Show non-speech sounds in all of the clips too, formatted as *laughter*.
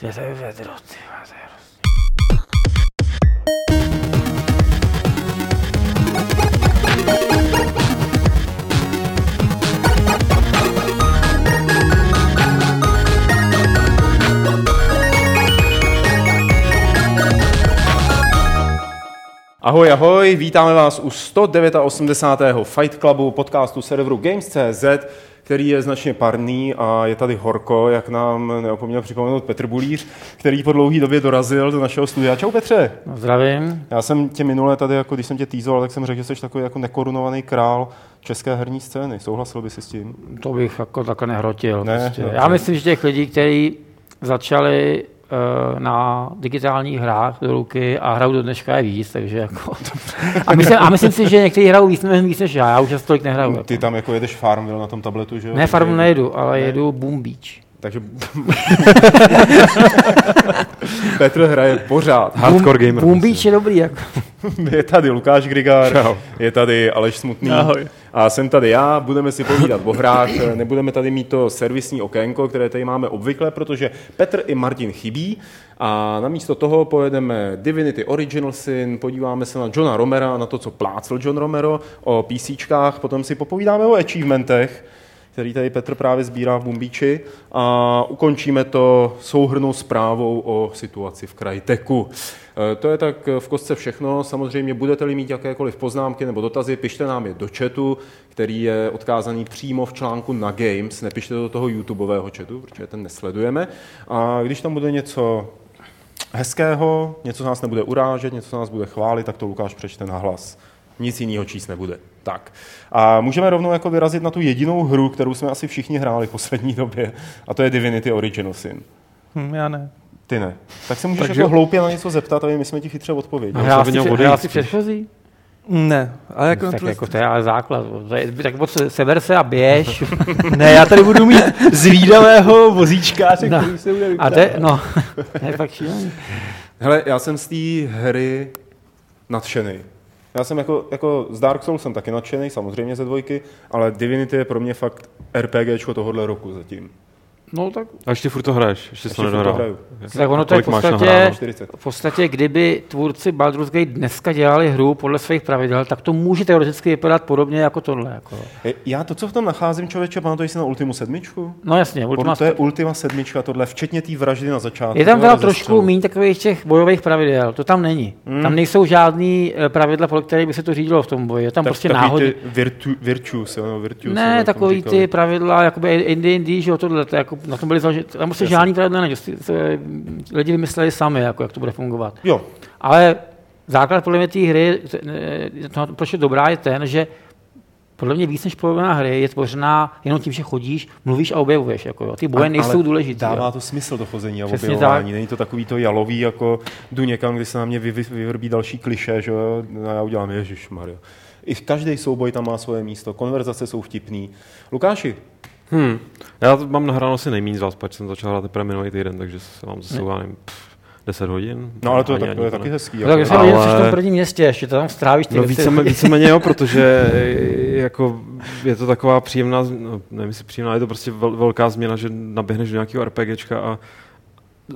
To je vedro, ty. Ahoj, ahoj, vítáme vás u 189. Fight Clubu podcastu serveru Games.cz, který je značně parný a je tady horko, jak nám neopomněl připomenout Petr Bulíř, který po dlouhé době dorazil do našeho studia. Čau Petře. No, zdravím. Já jsem tě minule tady, jako když jsem tě týzoval, tak jsem řekl, že jsi takový jako nekorunovaný král české herní scény. Souhlasil by si s tím? To bych jako takhle nehrotil. Ne, prostě. Já myslím, že těch lidí, kteří začali na digitálních hrách do ruky a hrajou do dneška je víc, takže jako... *laughs* A myslím, a myslím si, že někteří hrajou víc, víc než já, já už asi tolik nehraju. Jako. Ty tam jako jedeš Farmville na tom tabletu, že jo? Ne, farmu Takže- nejedu, ale jedu Boom Beach. Takže *laughs* Petr hraje pořád. Hardcore gamer. Boom Beach je dobrý, jako. *laughs* Je tady Lukáš Grigár, Čau. je tady Aleš Smutný. Ahoj. A jsem tady já, budeme si povídat o hrách, nebudeme tady mít to servisní okénko, které tady máme obvykle, protože Petr i Martin chybí. A namísto toho pojedeme Divinity Original Sin, podíváme se na Johna Romera, na to, co plácl John Romero o PCčkách, potom si popovídáme o achievementech, který tady Petr právě sbírá v Bumbíči a ukončíme to souhrnou zprávou o situaci v Krajteku. E, To je tak v kostce všechno. Samozřejmě budete-li mít jakékoliv poznámky nebo dotazy, pište nám je do chatu, který je odkázaný přímo v článku na Games. Nepište do toho YouTubeového chatu, protože ten nesledujeme. A když tam bude něco hezkého, něco nás nebude urážet, něco nás bude chválit, tak to Lukáš přečte na hlas. Nic jiného číst nebude. Tak. A můžeme rovnou jako vyrazit na tu jedinou hru, kterou jsme asi všichni hráli v poslední době, a to je Divinity Original Sin. Hm, já ne. Ty ne. Tak se můžeš Takže- jako hloupě na něco zeptat a my jsme ti chytře odpověděli. Odejít hrál jsi spíš. předchozí? Ne, ale jako, Tak jako to je ale základ. Tak moc seber se a běž. *laughs* ne, já tady budu mít zvídavého vozíčkáře, No. který se bude A to je, no, *laughs* to je fakt šílený. Hele, já jsem z té hry nadšený. Já jsem jako, jako z Dark Souls jsem taky nadšený, samozřejmě ze dvojky, ale Divinity je pro mě fakt RPGčko tohohle roku zatím. No tak, A ještě furt to hraješ, ještě, Ještě to furt to nedohrál. hraju. tak ono to je v podstatě, nahráno? 40. v podstatě, kdyby tvůrci Baldur's Gate dneska dělali hru podle svých pravidel, tak to může teoreticky vypadat podobně jako tohle. Jako. E, Já to, co v tom nacházím, člověče, pamatuješ si na Ultimu sedmičku? No jasně, Ultima Ultima to je Ultima sedmička, tohle, včetně té vraždy na začátku. je tam teda trošku méně takových těch bojových pravidel, to tam není. Hmm. Tam nejsou žádný eh, pravidla, podle kterých by se to řídilo v tom boji. Je tam Tak- prostě náhodně. Virtu, virtues, jo, no, virtues, Ne, takový ty pravidla, jakoby Indy Indy, že jo, tohle, to jako, na tom byli založeni, tam prostě žádný pravidla není, si- lidi vymysleli sami, jako, jak to bude fungovat. Jo, Ale základ podle mě té hry, eh, to, proč je dobrá, je ten, že podle mě víc než polovina hry je tvořená jenom tím, že chodíš, mluvíš a objevuješ. Jako, jo. Ty boje A- nejsou důležité. Dává to smysl to chození a Přesně objevování. Není to takový to jalový, jako jdu někam, kde se na mě vy, vy, vyvrbí další kliše, že jo, a já udělám Ježíš Mario. I každý souboj tam má svoje místo, konverzace jsou vtipný. Lukáši, Hm. Já to mám nahráno asi nejméně z vás, pač jsem začal hrát teprve minulý týden, takže se mám zase, já nevím, pff, 10 hodin. no ale to je, Ani- tak, to je taky ne. hezký. No, tak jako. Ale- ale... v tom prvním městě, ještě to tam strávíš ty No věci. více, víceméně jo, *laughs* protože eh, jako je to taková příjemná, no, nevím jestli příjemná, je to prostě vel, velká změna, že naběhneš do nějakého RPGčka a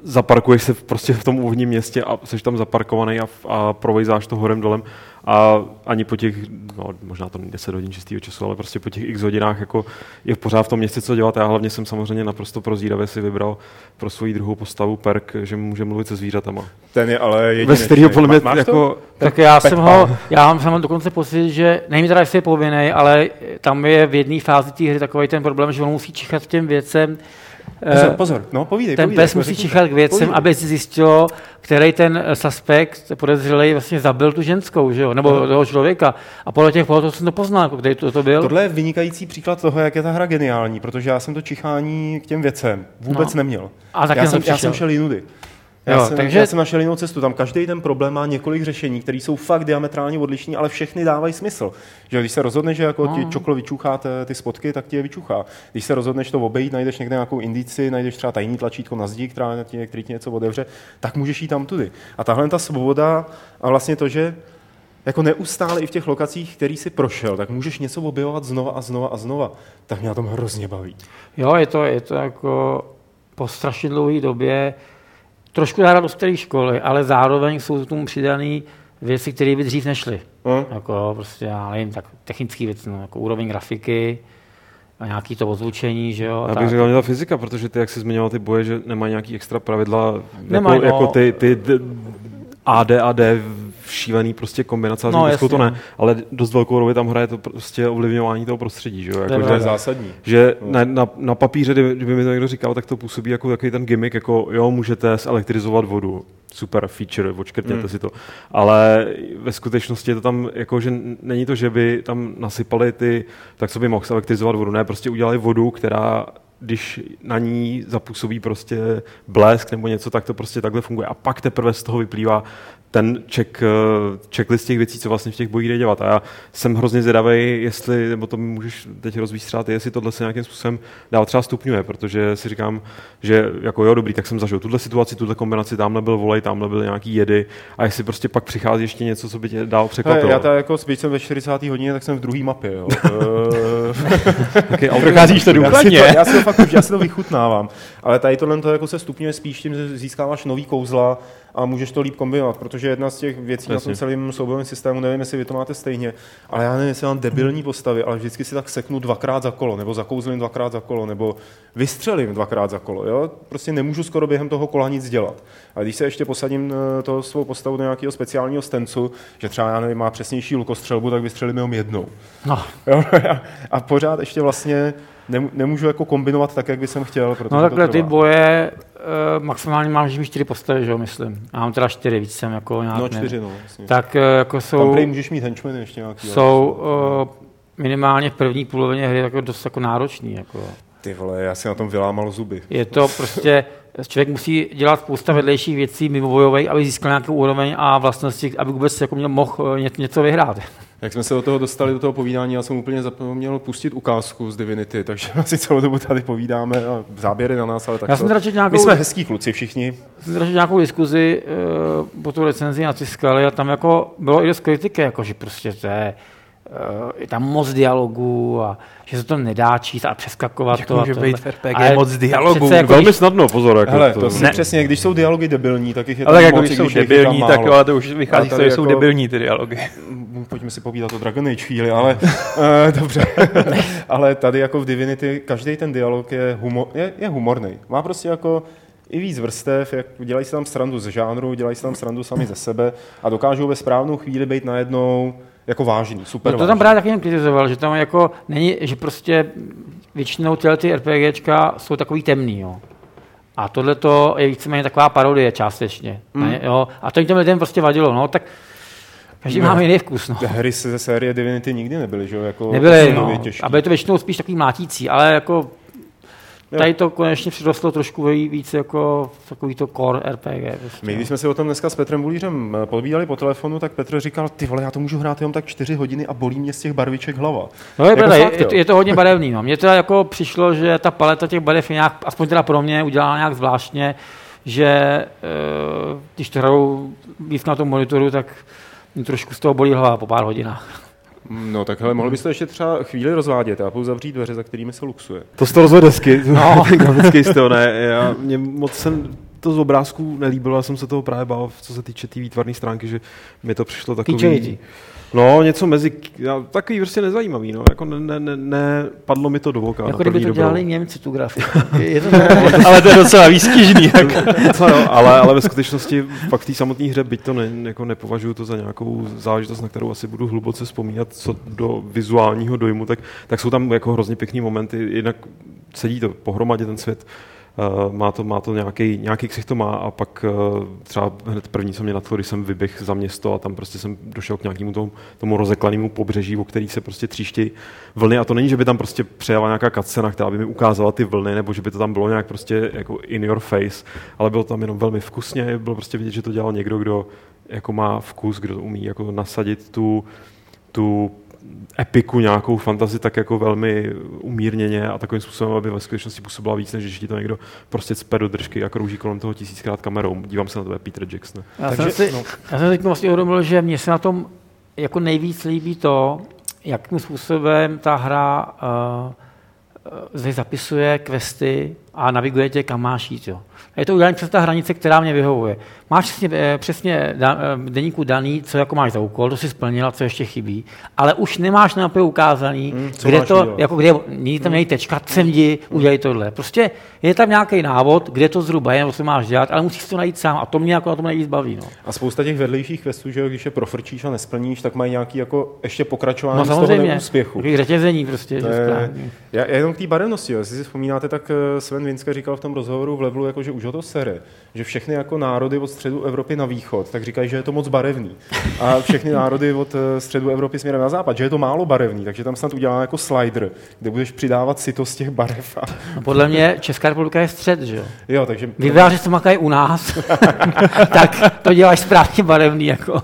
zaparkuješ se v- prostě v tom úvodním městě a jsi tam zaparkovaný a, a provejzáš to horem dolem a ani po těch, no možná to není 10 hodin čistého času, ale prostě po těch x hodinách jako je pořád v tom městě co dělat. Já hlavně jsem samozřejmě naprosto prozíravě si vybral pro svoji druhou postavu perk, že může mluvit se zvířatama. Ten je ale Bez kterého podle mě to? jako, Tak já jsem ho, já mám, jsem mám dokonce pocit, že nevím teda, jestli je povinný, ale tam je v jedné fázi té hry takový ten problém, že on musí čichat těm věcem. Pozor, eh, pozor, no povídej, ten povídej, pes jako musí čichat k věcem, Povídej. aby si zjistilo, který ten suspekt podezřelý vlastně zabil tu ženskou, že jo? nebo Aha. toho člověka. A podle těch foto jsem to poznal, jako který to, to byl. Tohle je vynikající příklad toho, jak je ta hra geniální, protože já jsem to čichání k těm věcem vůbec No. neměl. A taky já, jsem já jsem šel jinudy. Já, Jo, jsem, takže- já jsem našel jinou cestu. Tam každý ten problém má několik řešení, které jsou fakt diametrálně odlišní, ale všechny dávají smysl. Že když se rozhodneš, že jako No. ti čoklo vyčuchá ty, ty spotky, tak ti je vyčuchá. Když se rozhodneš to obejít, najdeš někde nějakou indici, najdeš třeba tajný tlačítko na zdi, která ti, který ti něco otevře, tak můžeš jít tam tudy. A tahle ta svoboda a vlastně to, že jako neustále i v těch lokacích, který si prošel, tak můžeš něco objevovat znova a znova a znova. Tak mě na tom hrozně baví. Jo, je to, je to jako po strašně dlouhé době trošku zahrát do staré školy, ale zároveň jsou k tomu přidané věci, které by dřív nešly. Hm? Jako prostě, já nevím, tak technické věci, no, jako úroveň grafiky, a nějaký to ozvučení, že jo. Já bych že ta fyzika, protože ty, jak jsi zmiňoval ty boje, že nemají nějaký extra pravidla, Nemají, jako, no. jako ty, ty AD a D šílený prostě kombinace, No, no, to jasně. ne, ale dost velkou roli tam hraje to prostě ovlivňování toho prostředí, že jo, To je jako, To je pravda. zásadní. že na, na, na papíře, kdyby, kdyby mi to někdo říkal, tak to působí jako takový ten gimmick, jako jo, můžete zelektrizovat vodu, super feature, odškrtněte Mm. si to. Ale ve skutečnosti je to tam, jako, že není to, že by tam nasypali ty, tak co by mohl elektrizovat vodu, ne, prostě udělali vodu, která když na ní zapůsobí prostě blesk nebo něco, tak to prostě takhle funguje. A pak teprve z toho vyplývá ten check, eh, checklist těch věcí, co vlastně v těch bojích jde dělat. A já jsem hrozně zvědavý, jestli, nebo to mi můžeš teď rozvíjet třeba ty, jestli tohle se nějakým způsobem dál třeba stupňuje, protože si říkám, že jako jo, dobrý, tak jsem zažil tuhle situaci, tuhle kombinaci, tamhle byl volej, tamhle byly nějaký jedy a jestli prostě pak přichází ještě něco, co by tě dál překvapilo. já tady jako byť jsem ve 40. hodině, tak jsem v druhé mapě. Jo. *laughs* Taky auto- *laughs* Procházíš to já, si důkladně. to, já, si to fakt už, já si to vychutnávám. Ale tady tohle to jako se stupňuje spíš tím, že získáváš nový kouzla a můžeš to líp kombinovat, protože jedna z těch věcí na tom Jasně. celém soubojovém systému, nevím, jestli vy to máte stejně, ale já nevím, jestli mám debilní postavy, ale vždycky si tak seknu dvakrát za kolo, nebo zakouzlím dvakrát za kolo, nebo vystřelím dvakrát za kolo. Jo? Prostě nemůžu skoro během toho kola nic dělat. A když se ještě posadím eh, toho svou postavu do nějakého speciálního stencu, že třeba já nevím, má přesnější lukostřelbu, tak vystřelím jenom jednou. No, Jo, *laughs* a, pořád ještě vlastně nemůžu jako kombinovat tak, jak bych jsem chtěl, protože no takhle ty boje, uh, maximálně mám že mi čtyři postavy, že jo, myslím. Já mám teda čtyři, víc jsem jako nějak No čtyři, no. Vlastně. Tak eh, jako Tam jsou, prý můžeš mít henchmeny ještě nějaký. jsou uh, minimálně v první polovině hry jako dost jako náročný. Jako. Ty vole, já si na tom vylámal zuby. Je to prostě, člověk musí dělat spousta vedlejších věcí mimo bojovej, aby získal nějakou úroveň a vlastnosti, aby vůbec jako měl, mohl eh, ně- něco vyhrát. Jak jsme se do toho dostali, do toho povídání, já jsem úplně zapomněl pustit ukázku z Divinity, takže *laughs* asi celou dobu tady povídáme a záběry na nás, ale tak Já to... jsem četl nějakou, My jsme hezký kluci všichni. jsem četl nějakou diskuzi uh, po tu recenzi na ty skaly a tam jako bylo i dost kritiky, jako že prostě to je, je tam moc dialogů a že se to nedá číst a přeskakovat Jak to. a může být v RPG Ale moc dialogů? jako Velmi když- snadno, pozor. Jako Hele, to, to si Ne. přesně, když jsou dialogy debilní, tak jich je tam Ale tak jako moc, když jsou když debilní, tak jo, ale to už vychází z toho, že jsou jako- debilní ty dialogy. Mm, Pojďme si povídat o Dragon Age chvíli, ale uh, dobře. *laughs* ale tady jako v Divinity každý ten dialog je, humor, je, je humorný. Má prostě jako i víc vrstev, jak dělají si tam srandu ze žánru, dělají si tam srandu sami ze sebe a dokážou ve správnou chvíli být najednou jako vážný, super No to tam právě taky jen kritizoval, že tam jako není, že prostě většinou tyhle ty RPGčka jsou takový temný, jo. A tohle to je víceméně taková parodie částečně. Mm. Ne, jo? A to jim těm lidem prostě vadilo, no, tak každý Ne. máme jiný vkus, no. Hry ze série Divinity nikdy nebyly, že jo? Jako Nebyly, no. těžký. A byly to většinou spíš takový mlátící, ale jako tady to konečně přirostlo trošku víc jako takový to core RPG. Prostě, My, když jsme si o tom dneska s Petrem Bulířem eh, povídali po telefonu, tak Petr říkal, ty vole, já to můžu hrát jenom tak čtyři hodiny a bolí mě z těch barviček hlava. No je, Jako pravda, fakt, je, to, jo. je to hodně barevný. No. Mně teda jako přišlo, že ta paleta těch barev je nějak, aspoň teda pro mě, udělána nějak zvláštně, že e, když to hraju víc na tom monitoru, tak trošku z toho bolí hlava po pár hodinách. No tak hele, mohli byste ještě třeba chvíli rozvádět a půjdu zavřít dveře, za kterými se luxuje. To z toho rozvoj desky, no. *laughs* grafický styl, ne. Já, mě moc jsem to z obrázků nelíbilo, já jsem se toho právě bál, co se týče té výtvarné stránky, že mi to přišlo takový... Kýčovitý. No, něco mezi, takový prostě nezajímavý, no, jako ne, ne, ne, ne padlo mi to do voka. Jako kdyby to dobrou. dělali Němci tu grafiku. Je, *laughs* je to? Ale to je docela výstižný. Co, *laughs* jo, ale, ale ve skutečnosti fakt v té samotné hře, byť to ne, jako nepovažuji to za nějakou záležitost, na kterou asi budu hluboce vzpomínat, co do vizuálního dojmu, tak, tak jsou tam jako hrozně pěkný momenty, jinak sedí to pohromadě ten svět, Uh, má to, má to nějaký, nějaký ksich to má a pak uh, třeba hned první, co mě nadchlo, když jsem vyběh za město a tam prostě jsem došel k nějakému tomu, tomu rozeklanému pobřeží, o který se prostě tříští vlny. A to není, že by tam prostě přejela nějaká kacena, která by mi ukázala ty vlny, nebo že by to tam bylo nějak prostě jako in your face, ale bylo tam jenom velmi vkusně, bylo prostě vidět, že to dělal někdo, kdo jako má vkus, kdo umí jako nasadit tu, tu epiku, nějakou fantazii tak jako velmi umírněně a takovým způsobem, aby ve skutečnosti působila víc, než když ti to někdo prostě cpe do držky a krouží kolem toho tisíckrát kamerou. Dívám se na tebe, Peter Jackson. Já, Takže, jsem si, no. já jsem teď vlastně uvědomil, že mně se na tom jako nejvíc líbí to, jakým způsobem ta hra uh, zapisuje questy a navigujete, kam máš jít. Jo. A je to udělané přes ta hranice, která mě vyhovuje. Máš přesně, eh, přesně da, eh, deníku daný, co jako máš za úkol, to si splnila, co ještě chybí, ale už nemáš na ukázaný, Hmm, kde to, udělat. jako kde, není tam není tečka, sem jdi, udělej tohle. Prostě je tam nějaký návod, kde to zhruba je, nebo co máš dělat, ale musíš to najít sám a to mě jako na tom nejvíc baví. No. A spousta těch vedlejších questů, že jo, když je profrčíš a nesplníš, tak mají nějaký jako ještě pokračování No z toho samozřejmě, neúspěchu. řetězení prostě. To je, já, já jenom k té barevnosti, jo. jestli si vzpomínáte, tak eh, Sven Vinska říkal v tom rozhovoru v Levelu, jako, že už ho to sere, že všechny jako národy od středu Evropy na východ, tak říkají, že je to moc barevný. A všechny národy od eh, středu Evropy směrem na západ, že je to málo barevný, takže tam snad udělá jako slider, kde budeš přidávat sito z těch barev. A, No, podle mě Česká republika je střed, že jo. jo, takže Vývojáři, co makají u nás, *laughs* tak to děláš správně barevný. Jako.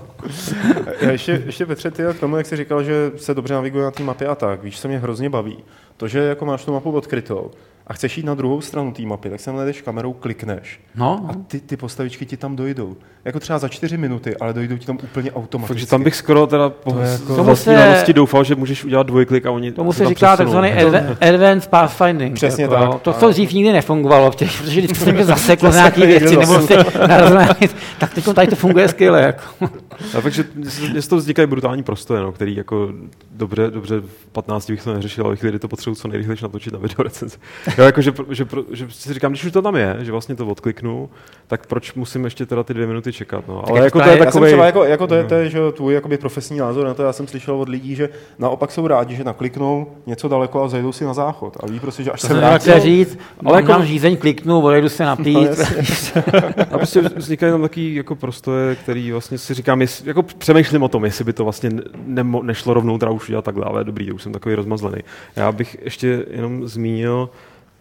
Já ještě, ještě Petře, ty k tomu, jak jsi říkal, že se dobře naviguje na té mapě a tak, víš, co mě hrozně baví. To, že jako máš tu mapu odkrytou a chceš jít na druhou stranu té mapy, tak se tam jdeš kamerou, klikneš No, a ty, ty postavičky ti tam dojdou. Jako třeba za čtyři minuty, ale dojdou ti tam úplně automaticky. Takže tam bych skoro teda po To jako- Tomu vlastní se- radosti doufal, že můžeš udělat dvojklik a oni tomu to se říká takzvaný adva- advanced pathfinding. Přesně jako, tak. jo. To, co dřív nikdy nefungovalo, protože protože vždycky se mě *laughs* zaseklo na nějaké věci, nebo se. Tak teď tady to funguje skvěle. Jako. A takže z toho vznikají brutální prostoje, no, který jako dobře, dobře v 15 bych to neřešil, ale chvíli, to potřebuji co nejrychleji natočit na videorecenzi. Jo, jako, že, že, že, si říkám, když už to tam je, že vlastně to odkliknu, tak proč musím ještě teda ty dvě minuty čekat. No. Ale je jako to to je právě- Já jsem takový... třeba jako, jako to je, to je že jo, tvůj jakoby profesní názor na to, já jsem slyšel od lidí, že naopak jsou rádi, že nakliknou něco daleko a zajdou si na záchod. A ví prostě, že až To se jsem vrátí, chtěl říct, ale jako- jako... žízeň, kliknu, odejdu se *laughs* napít. No. A prostě vznikají tam takový jako prostoje, který vlastně si říkám, jestli, jako přemýšlím o tom, jestli by to vlastně nemo, nešlo rovnou teda už udělat takhle, ale dobrý, už jsem takový rozmazlený. Já bych ještě jenom zmínil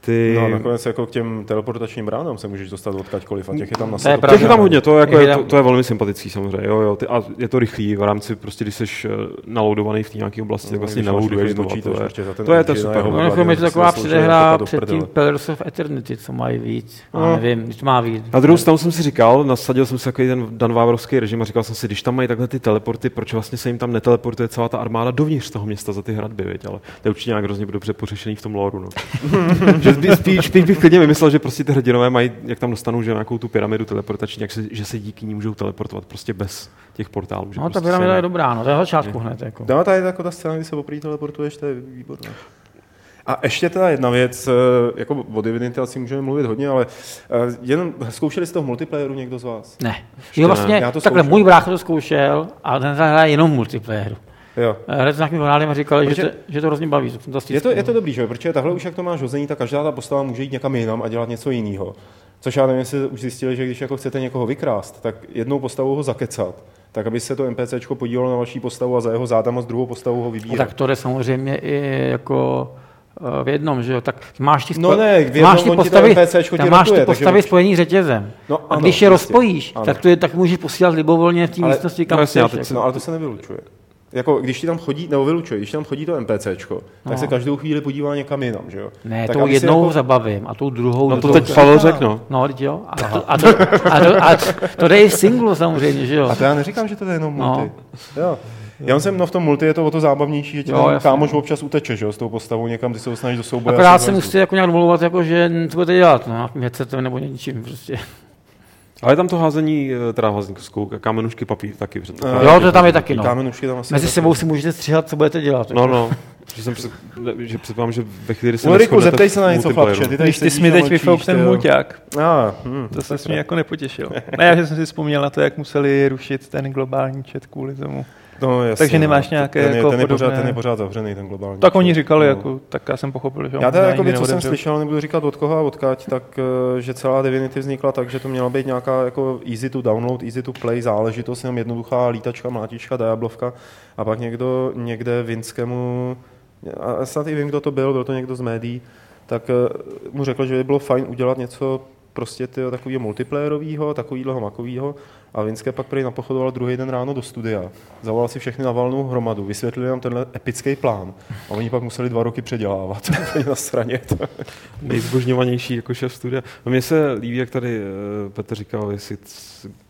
ty... No, nakonec jako k těm teleportačním bránám se můžeš dostat odkaďkoliv a těch je tam na To je sebe. Těch je tam hodně, to, jako Je je, to, to, je velmi sympatický samozřejmě, jo, jo, ty, a je to rychlý v rámci, prostě když jsi naloudovaný v té nějaké oblasti, tak vlastně nalouduješ to, počítač, to, je, ten to je to engine a super. no. No, ovládání, je to si taková předehra do před tím Pillars of Eternity, co mají víc. Já No. nevím, když to má víc. Na druhou stranu jsem si říkal, nasadil jsem si takový ten danvávorovský režim a říkal jsem si, když tam mají takhle ty teleporty, proč vlastně se jim tam neteleportuje celá ta armáda dovnitř toho města za ty hradby, ale to je určitě nějak hrozně dobře pořešený v tom loru. No. *laughs* že spíš, spíš, spíš, bych klidně vymyslel, že prostě ty hrdinové mají, jak tam dostanou, že nějakou tu pyramidu teleportační, jak se, že se díky ní můžou teleportovat prostě bez těch portálů. Že No, ta prostě pyramida se- je dobrá, no, to je začátku hned. Jako. No, tady jako ta scéna, kdy se poprvé teleportuješ, to je výborné. A ještě teda jedna věc, eh, jako o Divinity asi můžeme mluvit hodně, ale eh, jenom zkoušeli jste to v multiplayeru někdo z vás? Ne. Jo, vlastně, Já to takhle, můj brácha to zkoušel a ten hraje jenom multiplayeru. Jo. Hned s nějakým kamarádem a říkali, že, Protože- to, že to hrozně baví, je fantastické. Je to, je to dobrý, že? protože takhle už jak to máš hození, tak každá ta postava může jít někam jinam a dělat něco jiného. Což já nevím, jestli už zjistili, že když jako chcete někoho vykrást, tak jednou postavou ho zakecat, tak aby se to NPCčko podílelo na vaší postavu a za jeho zádama s druhou postavou ho No, vybírat. tak to jde samozřejmě i jako eh, v jednom, že jo, tak máš ty, No ne, v jednom máš ty postavy, NPCčko tam máš ty takže postavy už- spojený řetězem. No a ano, když je jistě. rozpojíš, Ano. tak, to je, tak můžeš posílat libovolně v té místnosti, kam no jasně, a. No ale to se nevylučuje. Jako, když ti tam chodí, nebo vylučuje, když tam chodí to NPCčko, tak No. se každou chvíli podívá někam jinam, že jo? Ne, tak tou jednou jako- zabavím a tou druhou... No to teď Pavel řekl, no. No, teď jo. A to, a, to, a, to, a to, jde i v singlu samozřejmě, že jo. A to já neříkám, že to je jenom No. multi. Jo. Já jsem, no v tom multi je to o to zábavnější, že ti Jo, tam kámoš občas uteče, že jo, s tou postavou někam, ty se ho snažíš do souboje. Akorát a se si musíte jako nějak domlouvat, jako, že co budete dělat, no, headsetem nebo něčím prostě. Ale je tam to házení, eh, teda házení koskou, kamenušky, papír taky předpokládám. Jo, to tam je taky, no. Kámenušky tam asi Mezi taky. sebou si můžete stříhat, co budete dělat. No, no. *laughs* Že, jsem před, že předpokládám, že ve chvíli, kdy se Ulriku, neshodnete zeptej v se na něco, chlapče. Ty Když ty jsi mi a teď vyfouk ten ty jo. mulťák, A, hm, to se mě jako nepotěšil. Ne, já jsem si vzpomněl na to, jak museli rušit ten globální chat kvůli tomu. No, jasně, Takže nemáš no. nějaké ten je, jako ten, je pořád, podobné- ten je pořád zavřený, ten globální. Tak oni říkali, No. jako, tak já jsem pochopil, že Já teda jako nikdy co jsem slyšel, nebudu říkat od koho a odkáď, tak eh, že celá Divinity vznikla tak, že to měla být nějaká jako easy to download, easy to play záležitost, jenom jednoduchá lítačka, mlátička, diablovka a pak někdo někde Vinskému, a snad i vím, kdo to byl, byl to někdo z médií, tak eh, mu řekl, že by bylo fajn udělat něco prostě takového multiplayerového, takovýhleho makového. A Vinské pak prý napochodoval druhý den ráno do studia. Zavolal si všechny na valnou hromadu, vysvětlili nám tenhle epický plán. A oni pak museli dva roky předělávat *laughs* na straně. Nejzbožňovanější jako šéf studia. A mně se líbí, jak tady eh, Petr říkal, jestli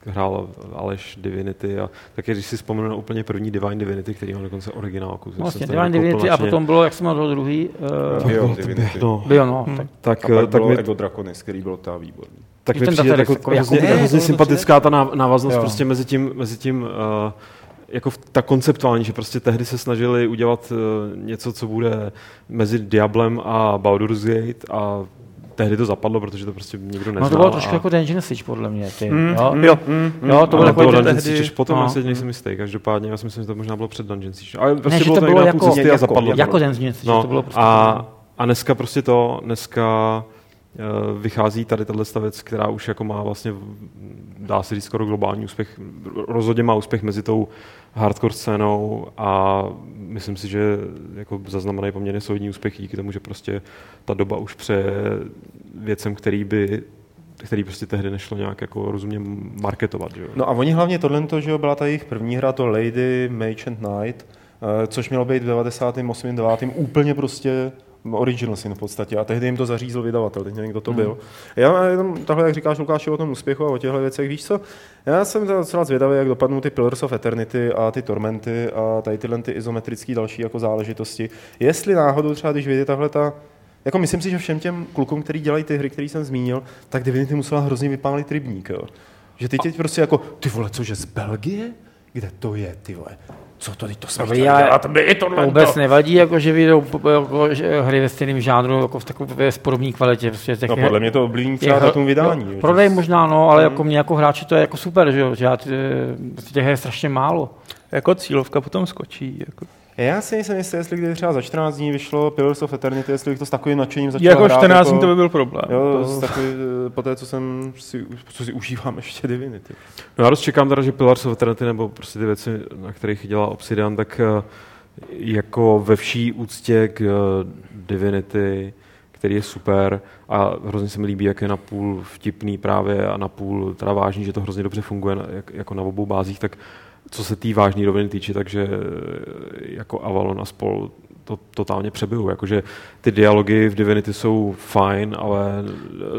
hrál Aleš Divinity, a tak když si vzpomenu na úplně první Divine Divinity, který má dokonce originálku. že Vlastně jsem to Divine nekoupil Divinity a nadšeně. potom bylo, jak jsem byl druhý, uh, Bio bylo to Divinity. No, byl, no, Hmm. tak tak, A pak eh, tak bylo mi, Ego Draconis, který byl ta výborný. tak mi přijde jako, hrozně, jako- hrozně to sympatická ta návaznost Jo. prostě mezi tím, mezi tím uh, jako v- ta konceptuální, že prostě tehdy se snažili udělat uh, něco, co bude mezi Diablem a Baldur's Gate a tehdy to zapadlo, protože to prostě nikdo neznal. no to bylo trošku a, jako Dungeon Siege, podle mě. Ty, Mm, jo? jo. jo, to bylo bylo takový to ten Dungeon tehdy- Siege, potom no. asi nejsem jistý, každopádně já si myslím, že to možná bylo před Dungeon Siege. Ale prostě že bylo to bylo půl jako- cesty a jako- zapadlo. to. Jako Dungeon Siege, No, to bylo prostě... a, a dneska prostě to, dneska vychází tady tato věc, která už jako má vlastně, dá se říct, skoro globální úspěch. Rozhodně má úspěch mezi tou hardcore scénou a myslím si, že jako zaznamenají poměrně solidní úspěch díky tomu, že prostě ta doba už přeje věcem, který by který prostě tehdy nešlo nějak jako rozumně marketovat. Že jo? No a oni hlavně tohle, že jo, byla ta jejich první hra, to Lady Mage and Knight, eh, což mělo být v 98. 9. úplně prostě original sin v podstatě a tehdy jim to zařízl vydavatel, teď nevím, kdo to byl. Já jenom takhle, jak říkáš Lukáši o tom úspěchu a o těchto věcech, víš co, já jsem docela zvědavý, jak dopadnou ty Pillars of Eternity a ty Tormenty a tady tyhle ty izometrické další jako záležitosti. Jestli náhodou třeba, když vyjde tahle ta jako myslím si, že všem těm klukům, kteří dělají ty hry, které jsem zmínil, tak Divinity musela hrozně vypálit rybník. Jo. Že ty teď prostě jako, ty vole, cože z Belgie? Kde to je, ty vole? Co to, to jsme Dobrý, chtěli ale dělat, my To tohle vůbec nevadí, jako, že vyjdou jako, že hry ve stejném žánru, jako v takové podobné kvalitě. Prostě, těch No podle mě to ovlivní třeba těch- datum vydání. jo, jo, Prodej možná, no, ale jako mě jako hráči to je jako super, že, jo, že já ty, prostě těch her je strašně málo. Jako cílovka potom skočí. Jako. Já si nejsem jistý, jestli kdyby třeba za 14 dní vyšlo Pillars of Eternity, jestli bych to s takovým nadšením začal Jako hrát. 14 dní to by byl problém. Jo, to, takový, eh, po té, co jsem si, co si užívám ještě Divinity. No já dost čekám teda, že Pillars of Eternity nebo prostě ty věci, na kterých dělá Obsidian, tak eh, jako ve vší úctě k eh, Divinity, který je super a hrozně se mi líbí, jak je napůl vtipný právě a napůl teda vážný, že to hrozně dobře funguje jak, jako na obou bázích, tak co se té vážné roviny týče, takže eh, jako Avalon a spol to totálně přebyhu. Jakože ty dialogy v Divinity jsou fajn, ale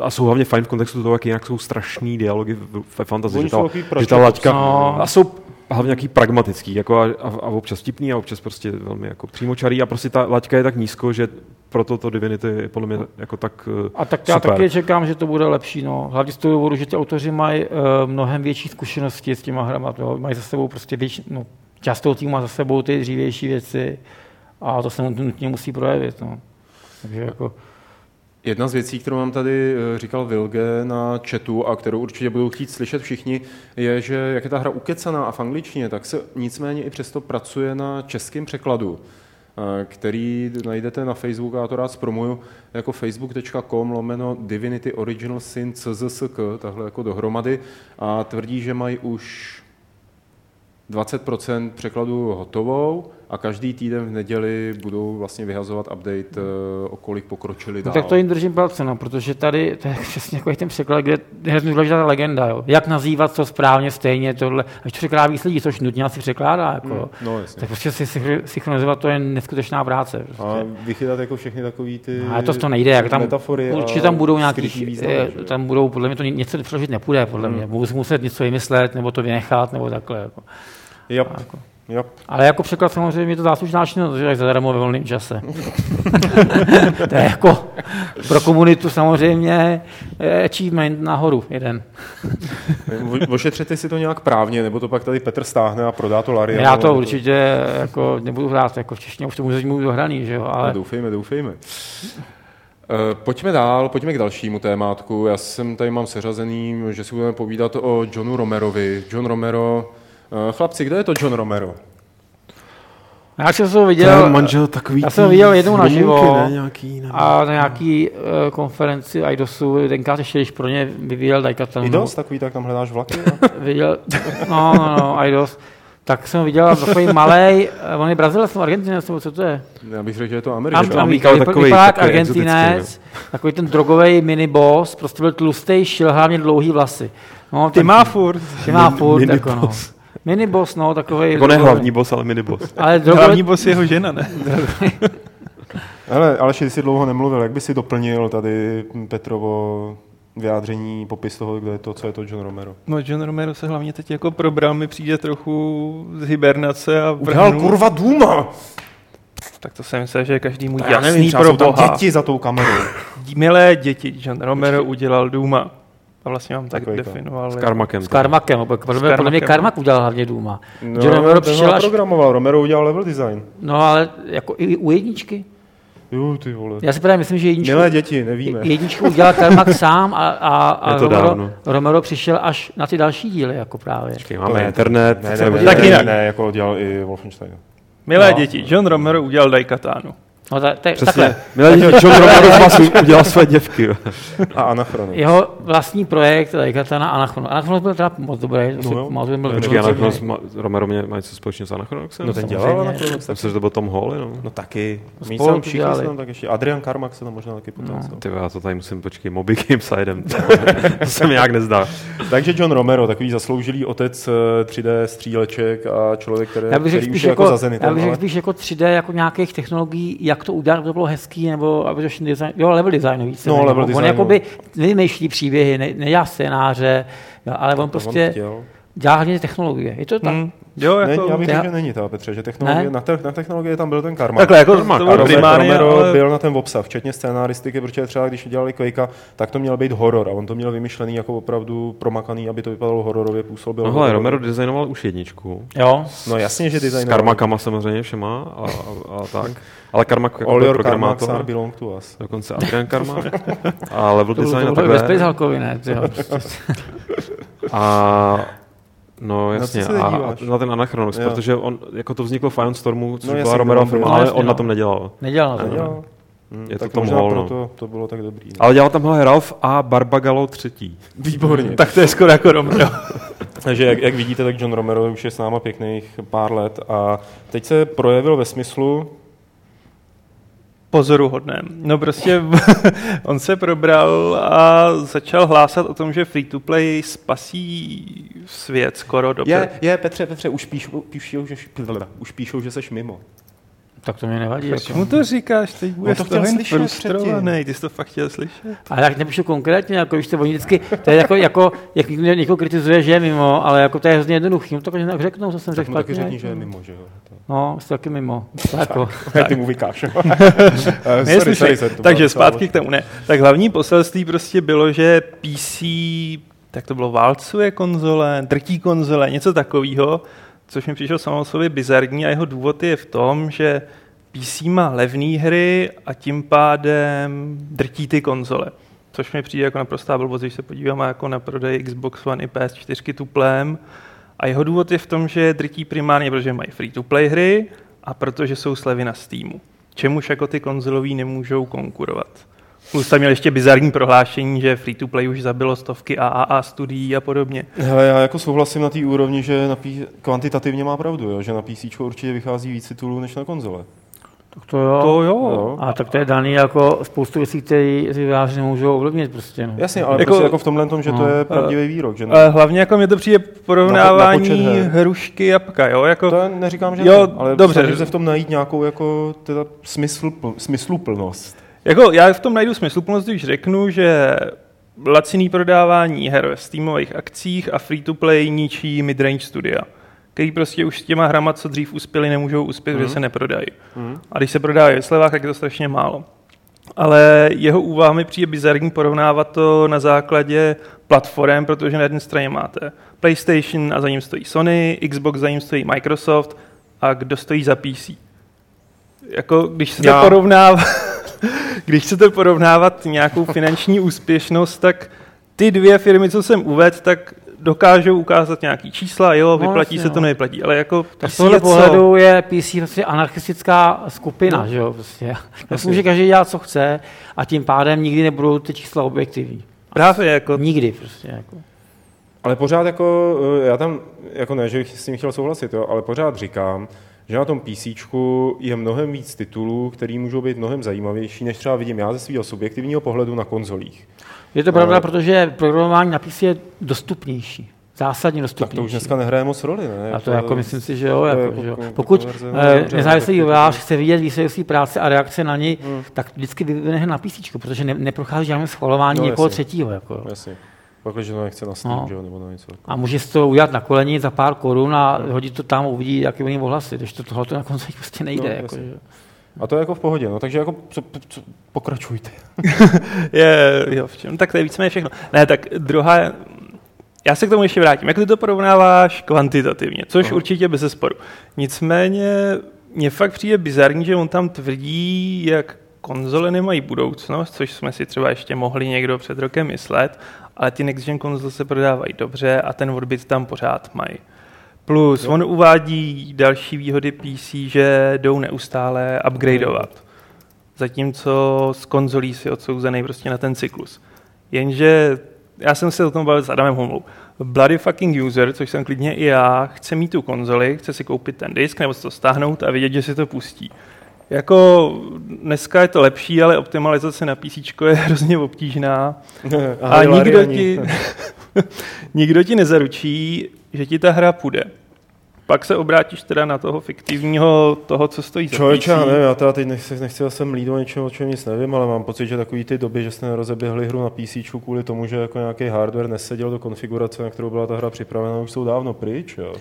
a jsou hlavně fajn v kontextu toho, jak jinak jsou strašný dialogy v- ve fantasy. Oni Že ta, že ta laťka, No. a jsou hlavně nějaký pragmatický, jako a, a, a, občas vtipný a občas prostě velmi jako přímočarý a prostě ta laťka je tak nízko, že proto to Divinity je podle mě jako tak uh, A tak já super. taky čekám, že to bude lepší. No. Hlavně z toho důvodu, že ty autoři mají uh, mnohem větší zkušenosti s těma hrama. To, mají za sebou prostě větší, no, část toho týmu má za sebou ty dřívější věci a to se nutně musí projevit. No. Takže jako, Jedna z věcí, kterou mám tady eh, říkal Vilge na chatu a kterou určitě budou chtít slyšet všichni, je, že jak je ta hra ukecaná a v angličtině, tak se nicméně i přesto pracuje na českém překladu, eh, který najdete na Facebooku, já to rád zpromuju, jako facebook.com lomeno Divinity Original Sin CZSK, tahle jako dohromady, a tvrdí, že mají už 20% překladu hotovou a každý týden v neděli budou vlastně vyhazovat update, eh, o kolik pokročili no, dál. tak to jim držím palce, no, protože tady to je *laughs* přesně jako ten překlad, kde je hrozně důležitá ta legenda. Jo. Jak nazývat to správně, stejně, tohle. Až to překládá víc lidí, což nutně asi překládá. Jako, Hmm, no, jasně. tak prostě si synchro- synchronizovat to je neskutečná práce. Prostě. A vychytat jako všechny takový ty Ale to, to nejde, jak tam, metafory určitě tam budou nějaký, významy, eh, jo? tam budou, podle mě to něco přeložit nepůjde, podle Hmm. mě. Budou si muset něco vymyslet, nebo to vynechat, nebo takhle. Jako. Yep. Jako. Yep. Ale jako překlad samozřejmě je to záslužná činnost, že tak zadarmo ve volném čase. *laughs* to je jako pro komunitu samozřejmě eh, achievement nahoru jeden. *laughs* Ošetřete si to nějak právně, nebo to pak tady Petr stáhne a prodá to Larianu. Já to nebo určitě jako nebudu hrát, jako v češtině už to může být dohraný, že jo, No, ale doufejme, doufejme. Eh, Pojďme dál, pojďme k dalšímu témátku. Já jsem tady mám seřazený, že si budeme povídat o Johnu Romerovi. John Romero, chlapci, kdo je to John Romero? já jsem to To viděl, je manžel takový já jsem tý viděl jednou domůvky, naživo ne, nějaký, a na nějaký uh, konferenci IDOSu, tenkrát ještě, když pro ně vyvíjel Daikatan. Idos, takový, tak tam hledáš vlaky? *laughs* Viděl, no, no, no, IDOS. Tak jsem ho viděl takový malý, on je Brazilec nebo Argentinec, nebo co to je? Já bych řekl, že je to Am- Američan. am- ale vypadá takový- vypadá jak takový Argentinec, takový ten drogový miniboss, prostě byl tlustý, šil hlavně dlouhý vlasy. No, Ty má furt. ty má furt, jako no. Miniboss. No, takový. Jako ne hlavní boss, ale miniboss. *laughs* Ale Hlavní drogový, boss je jeho žena, ne? Hele, *laughs* ale ty jsi dlouho nemluvil, jak by si doplnil tady Petrovo vyjádření, popis toho, kdo je to, co je to John Romero. No John Romero se hlavně teď jako probral, mi přijde trochu z hibernace a Udělal vrhnul. kurva Duma! Tak to jsem myslel, že je každému Já jasný nevím, pro boha. děti za tou kamerou. Milé děti, John Romero udělal Duma. A vlastně mám tak Takový definoval. S jako- Karmakem. s Karmakem, podle, mě- podle mě. Karmak udělal hlavně Duma. No, John Romero přišel až, programoval, Romero udělal level design. no ale jako i u jedničky. Jo, ty vole. Já si právě myslím, že jedničku, Milé děti, nevíme. jedničku udělal Karmak *laughs* sám a, a, a Romero, dávno. Romero přišel až na ty další díly, jako právě. Počkej, To máme ne, internet. Ne, ne, ne, ne, ne, jako dělal i Wolfenstein. Milé No. děti, John Romero udělal Daikatánu. No, ta, ta, Přesně. takhle, děti, John vás *laughs* udělal své děvky. A Anachrono. jeho vlastní projekt, Daikatana Anachronos. Anachronos byl teda moc dobrý, No jo. pamatuju, byl Počkej, moc dobrý. Anachronos, má- Romero mě má něco společného s Anachronoxem? No ten dělal Anachrono. Myslím, že to byl Tom Hall, no. No taky. My Spolu všichni se tam tak ještě. Adrian Carmack se tam možná taky No. potenciál. Ty já to tady musím, počkej, Moby Game Sidem. *laughs* to se mi nějak nezdá. Takže John Romero, takový zasloužilý otec eh, 3D stříleček a člověk, který, Já bych řekl který už je jako, jako, za Zenitem, já bych řekl spíš jako 3D, jako nějakých technologií, jak to udělat, aby to bylo hezký, nebo aby to design, jo, level designu víc. No, level designu. On jakoby nevymýšlí příběhy, ne, nedělá scénáře, jo, ale on to on prostě chtěl. Dělá hlavně technologie. Je to tak? Hmm. Jo, Ne, jako... já bych Já- řekl, že není ta Petře, že technologie, Ne? na, te, na technologie tam byl ten Carmack. Takhle, jako Karmak, to bylo Romero, primárně, Romero ale... byl na ten obsah, včetně scénaristiky, protože třeba když dělali Quakea, tak to měl být horor a on to měl vymyšlený jako opravdu promakaný, aby to vypadalo hororově, působilo. No hele. Romero designoval už jedničku. Jo. No jasně, že S design. Karmakama samozřejmě všema a, a, a tak. Ale Karmak jako All byl your are belong to us. Dokonce Adrian Karmak. *laughs* A level To bylo, design to a bylo ve Space takhle. Hulkovi, ne? *laughs* Jo. A No jasně, teď a na ten Anachronox, Jo. protože on, jako to vzniklo v Firestormu, což No byla Romero on byl- firma, ale jasně, on na no. tom nedělal. Nedělal na to. Jo. Hm, Je to tak Tom možná Hall, no. proto to bylo tak dobrý. No. Ale dělal tam hele Ralph a Barbagalo třetí. Výborně. *laughs* Tak to je skoro jako Romero. *laughs* Takže jak, jak vidíte, tak John Romero už je s náma pěkných pár let a teď se projevil ve smyslu, Pozoruhodném. No prostě *laughs* on se probral a začal hlásat o tom, že free-to-play spasí svět skoro do je, je Petře, Petře, už píšou, píšou, že, *laughs* už píšou, že seš mimo. Tak to mě nevadí. Proč Jako. mu to říkáš? Teď bude to chtěl slyšet frustrovaný. Ty jsi to fakt chtěl slyšet? Ale jak nepíšu konkrétně, jako když to oni vždycky, to je jako, jako jak někdo někoho kritizuje, že je mimo, ale jako to je hrozně jednoduchý. No to tak řeknu, co jsem Tak řekl taky špatně. řekni, že je mimo, že jo. To- No, jsi taky mimo. *laughs* To jako, *laughs* Jak ty mu vykáš. *laughs* Eh, Ne, sorry, sorry, Takže zpátky k tomu. Ne. Tak hlavní poselství prostě bylo, že PC, tak to bylo válcuje konzole, drtí konzole, něco takového, což mi přišlo samo sobě bizarní a jeho důvod je v tom, že PC má levné hry a tím pádem drtí ty konzole. Což mi přijde jako naprostá blbost, když se podíváme jako na prodej Xbox One i PS4 tuplem. A jeho důvod je v tom, že drtí primárně, protože mají free-to-play hry a protože jsou slevy na Steamu. Čemuž jako ty konzolový nemůžou konkurovat. Plus tam měl ještě bizarní prohlášení, že free-to-play už zabilo stovky AAA studií a podobně. Hele, já jako souhlasím na té úrovni, že na P- kvantitativně má pravdu, jo? že na PC určitě vychází víc titulů než na konzole. tak to jo. To jo. Jo. A tak to je daný jako spoustu věcí, které si vyváři nemůžou ovlivnit prostě. No. Jasně, ale Jako- jako, prostě jako v tomhle tom, že to No. je pravdivý výrok. Že Ale hlavně jako mě to přijde Na porovnávání počet her. hrušky jabka, jo? Jako, to neříkám, že Jo, ne, ale dobře. se v tom najít nějakou jako teda smysl, smysluplnost. Jako já v tom najdu smysluplnost, když řeknu, že laciný prodávání her ve Steamových akcích a free-to-play ničí midrange studia, který prostě už s těma hrama, co dřív uspěli, nemůžou uspět, mm. že se neprodají. Mm. A když se prodávají ve slevách, tak je to strašně málo. Ale jeho úvaha mi přijde bizarní porovnávat to na základě platform, protože na jedné straně máte PlayStation a za ním stojí Sony, Xbox za ním stojí Microsoft a kdo stojí za PC. Jako, když se to Já. porovnává, když chcete porovnávat nějakou finanční úspěšnost, tak ty dvě firmy, co jsem uvedl, tak dokážou ukázat nějaký čísla, jo, No, vyplatí jasně, se to, no. nevyplatí, ale jako Tak PC z tohohle je co? pohledu je PC prostě anarchistická skupina, že jo? Prostě. Tak může každý dělat, co chce a tím pádem nikdy nebudou ty čísla objektivní. Právě jako Nikdy prostě. Jako. Ale pořád jako, eh, já tam, jako ne, že bych s tím chtěl souhlasit, jo, ale pořád říkám, že na tom PC je mnohem víc titulů, které můžou být mnohem zajímavější, než třeba vidím já ze svého subjektivního pohledu na konzolích. Je to pravda, protože programování na PC je dostupnější. Zásadně dostupnější. Tak to už dneska nehraje moc roli, ne? A to, to jako myslím si, že jo. Jako, jako, že jo. jako Pokud eh, nezávislý vývojář chce vidět výsledek své práce a reakce na něj, Hmm. tak vždycky vyvine na PC, protože ne, neprochází žádné schvalování No, někoho jasně. třetího. Jako. jo. Že to nechce na Steam, No. že jo, nebo na něco. A může si to udělat na koleni za pár korun a hodit to tam a uvidí, jaký oni ohlasy. Když to tohle na konci prostě nejde. No, jako, že. A to je jako v pohodě, no, takže jako co, co, pokračujte. *laughs* Je, jo, v čem? Tak to je víceméně všechno. Ne, tak druhá, já se k tomu ještě vrátím. Jak ty to porovnáváš kvantitativně, což Aha. určitě bez sporu. Nicméně mně fakt přijde bizarní, že on tam tvrdí, jak konzole nemají budoucnost, což jsme si třeba ještě mohli někdo před rokem myslet, ale ty next gen konzole se prodávají dobře a ten odbyt tam pořád mají. Plus, Jo. on uvádí další výhody PC, že jdou neustále upgradeovat. Zatímco z konzolí si odsouzený prostě na ten cyklus. Jenže já jsem se o tom bavil s Adamem Homlou. Bloody fucking user, což jsem klidně i já, chce mít tu konzoli, chce si koupit ten disk nebo si to stáhnout a vědět, že si to pustí. Jako dneska je to lepší, ale optimalizace na PC je *laughs* hrozně obtížná *laughs* a nikdo ti, *laughs* nikdo ti nezaručí, že ti ta hra půjde. Pak se obrátíš teda na toho fiktivního, toho, co stojí za Člověče, já nevím, já teda teď nechci, nechci zase mlít o něčem, o čem nic nevím, ale mám pocit, že takový ty doby, že jste nerozeběhli hru na PC kvůli tomu, že jako nějaký hardware neseděl do konfigurace, na kterou byla ta hra připravena, už jsou dávno pryč. Jo.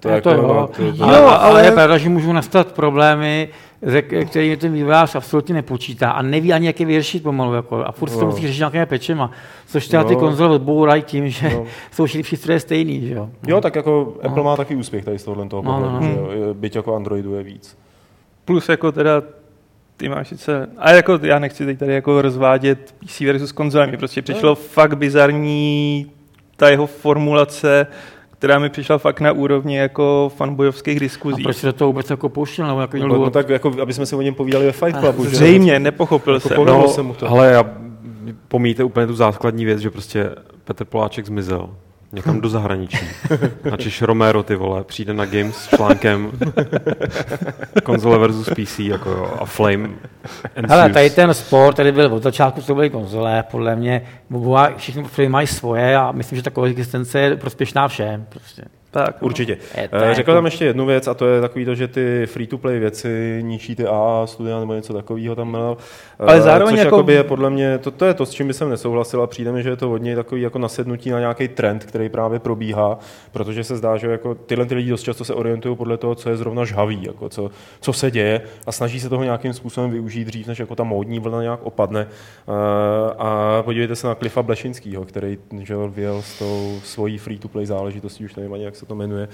To je to, jako, jo. to, to, Ale, Jo, ale, ale- je pravda, že můžou nastat problémy, ze kterými ten vývojář absolutně nepočítá a neví ani, jak je vyřešit pomalu. Jako, a furt no. to No. musí řešit nějakými pečema. Což teda ty No. konzole odbourají tím, že No. *laughs* jsou všechny přístroje stejný. Že jo? Jo, tak jako Apple má taky úspěch tady z tohohle toho No, no, pohledu, no. že jo, byť jako Androidu je víc. Plus jako teda ty máš sice, a jako já nechci teď tady jako rozvádět PC versus konzole, mi prostě přišlo No. fakt bizarní ta jeho formulace, která mi přišla fakt na úrovni jako fanbojovských A diskuzí. proč se do toho vůbec jako pouštěl? Nebo jako No, no, tak jako, aby jsme se o něm povídali ve Fight Clubu, že jo? Zřejmě, nepochopil Jako jsem. No, se mu to. ale já pomíjíte úplně tu základní věc, že prostě Petr Poláček zmizel někam do zahraničí. Načež Romero, ty vole, přijde na Games s článkem konzole versus PC jako jo, a Flame ensues. Hele, tady ten sport, tady byl od začátku, to byly konzole, podle mě, všichni firmy mají svoje a myslím, že ta koexistence je prospěšná všem. Prostě. Tak, no. Určitě. Je to Eh, Řekl jako- tam ještě jednu věc a to je takový to, že ty free-to-play věci ničí ty AA studia nebo něco takového tam měl. Ale Eh, zároveň což jako- jakoby je podle mě, to, to je to, s čím bych nesouhlasil a přijde mi, že je to hodně takový jako nasednutí na nějaký trend, který právě probíhá, protože se zdá, že jako tyhle ty lidi dost často se orientují podle toho, co je zrovna žhavý, jako co, co se děje a snaží se toho nějakým způsobem využít dřív, než jako ta módní vlna nějak opadne. Eh, A podívejte se na Cliffa Blešinského, který že vyjel s tou svojí free-to-play záležitostí, už nevím ani, jak se to jmenuje.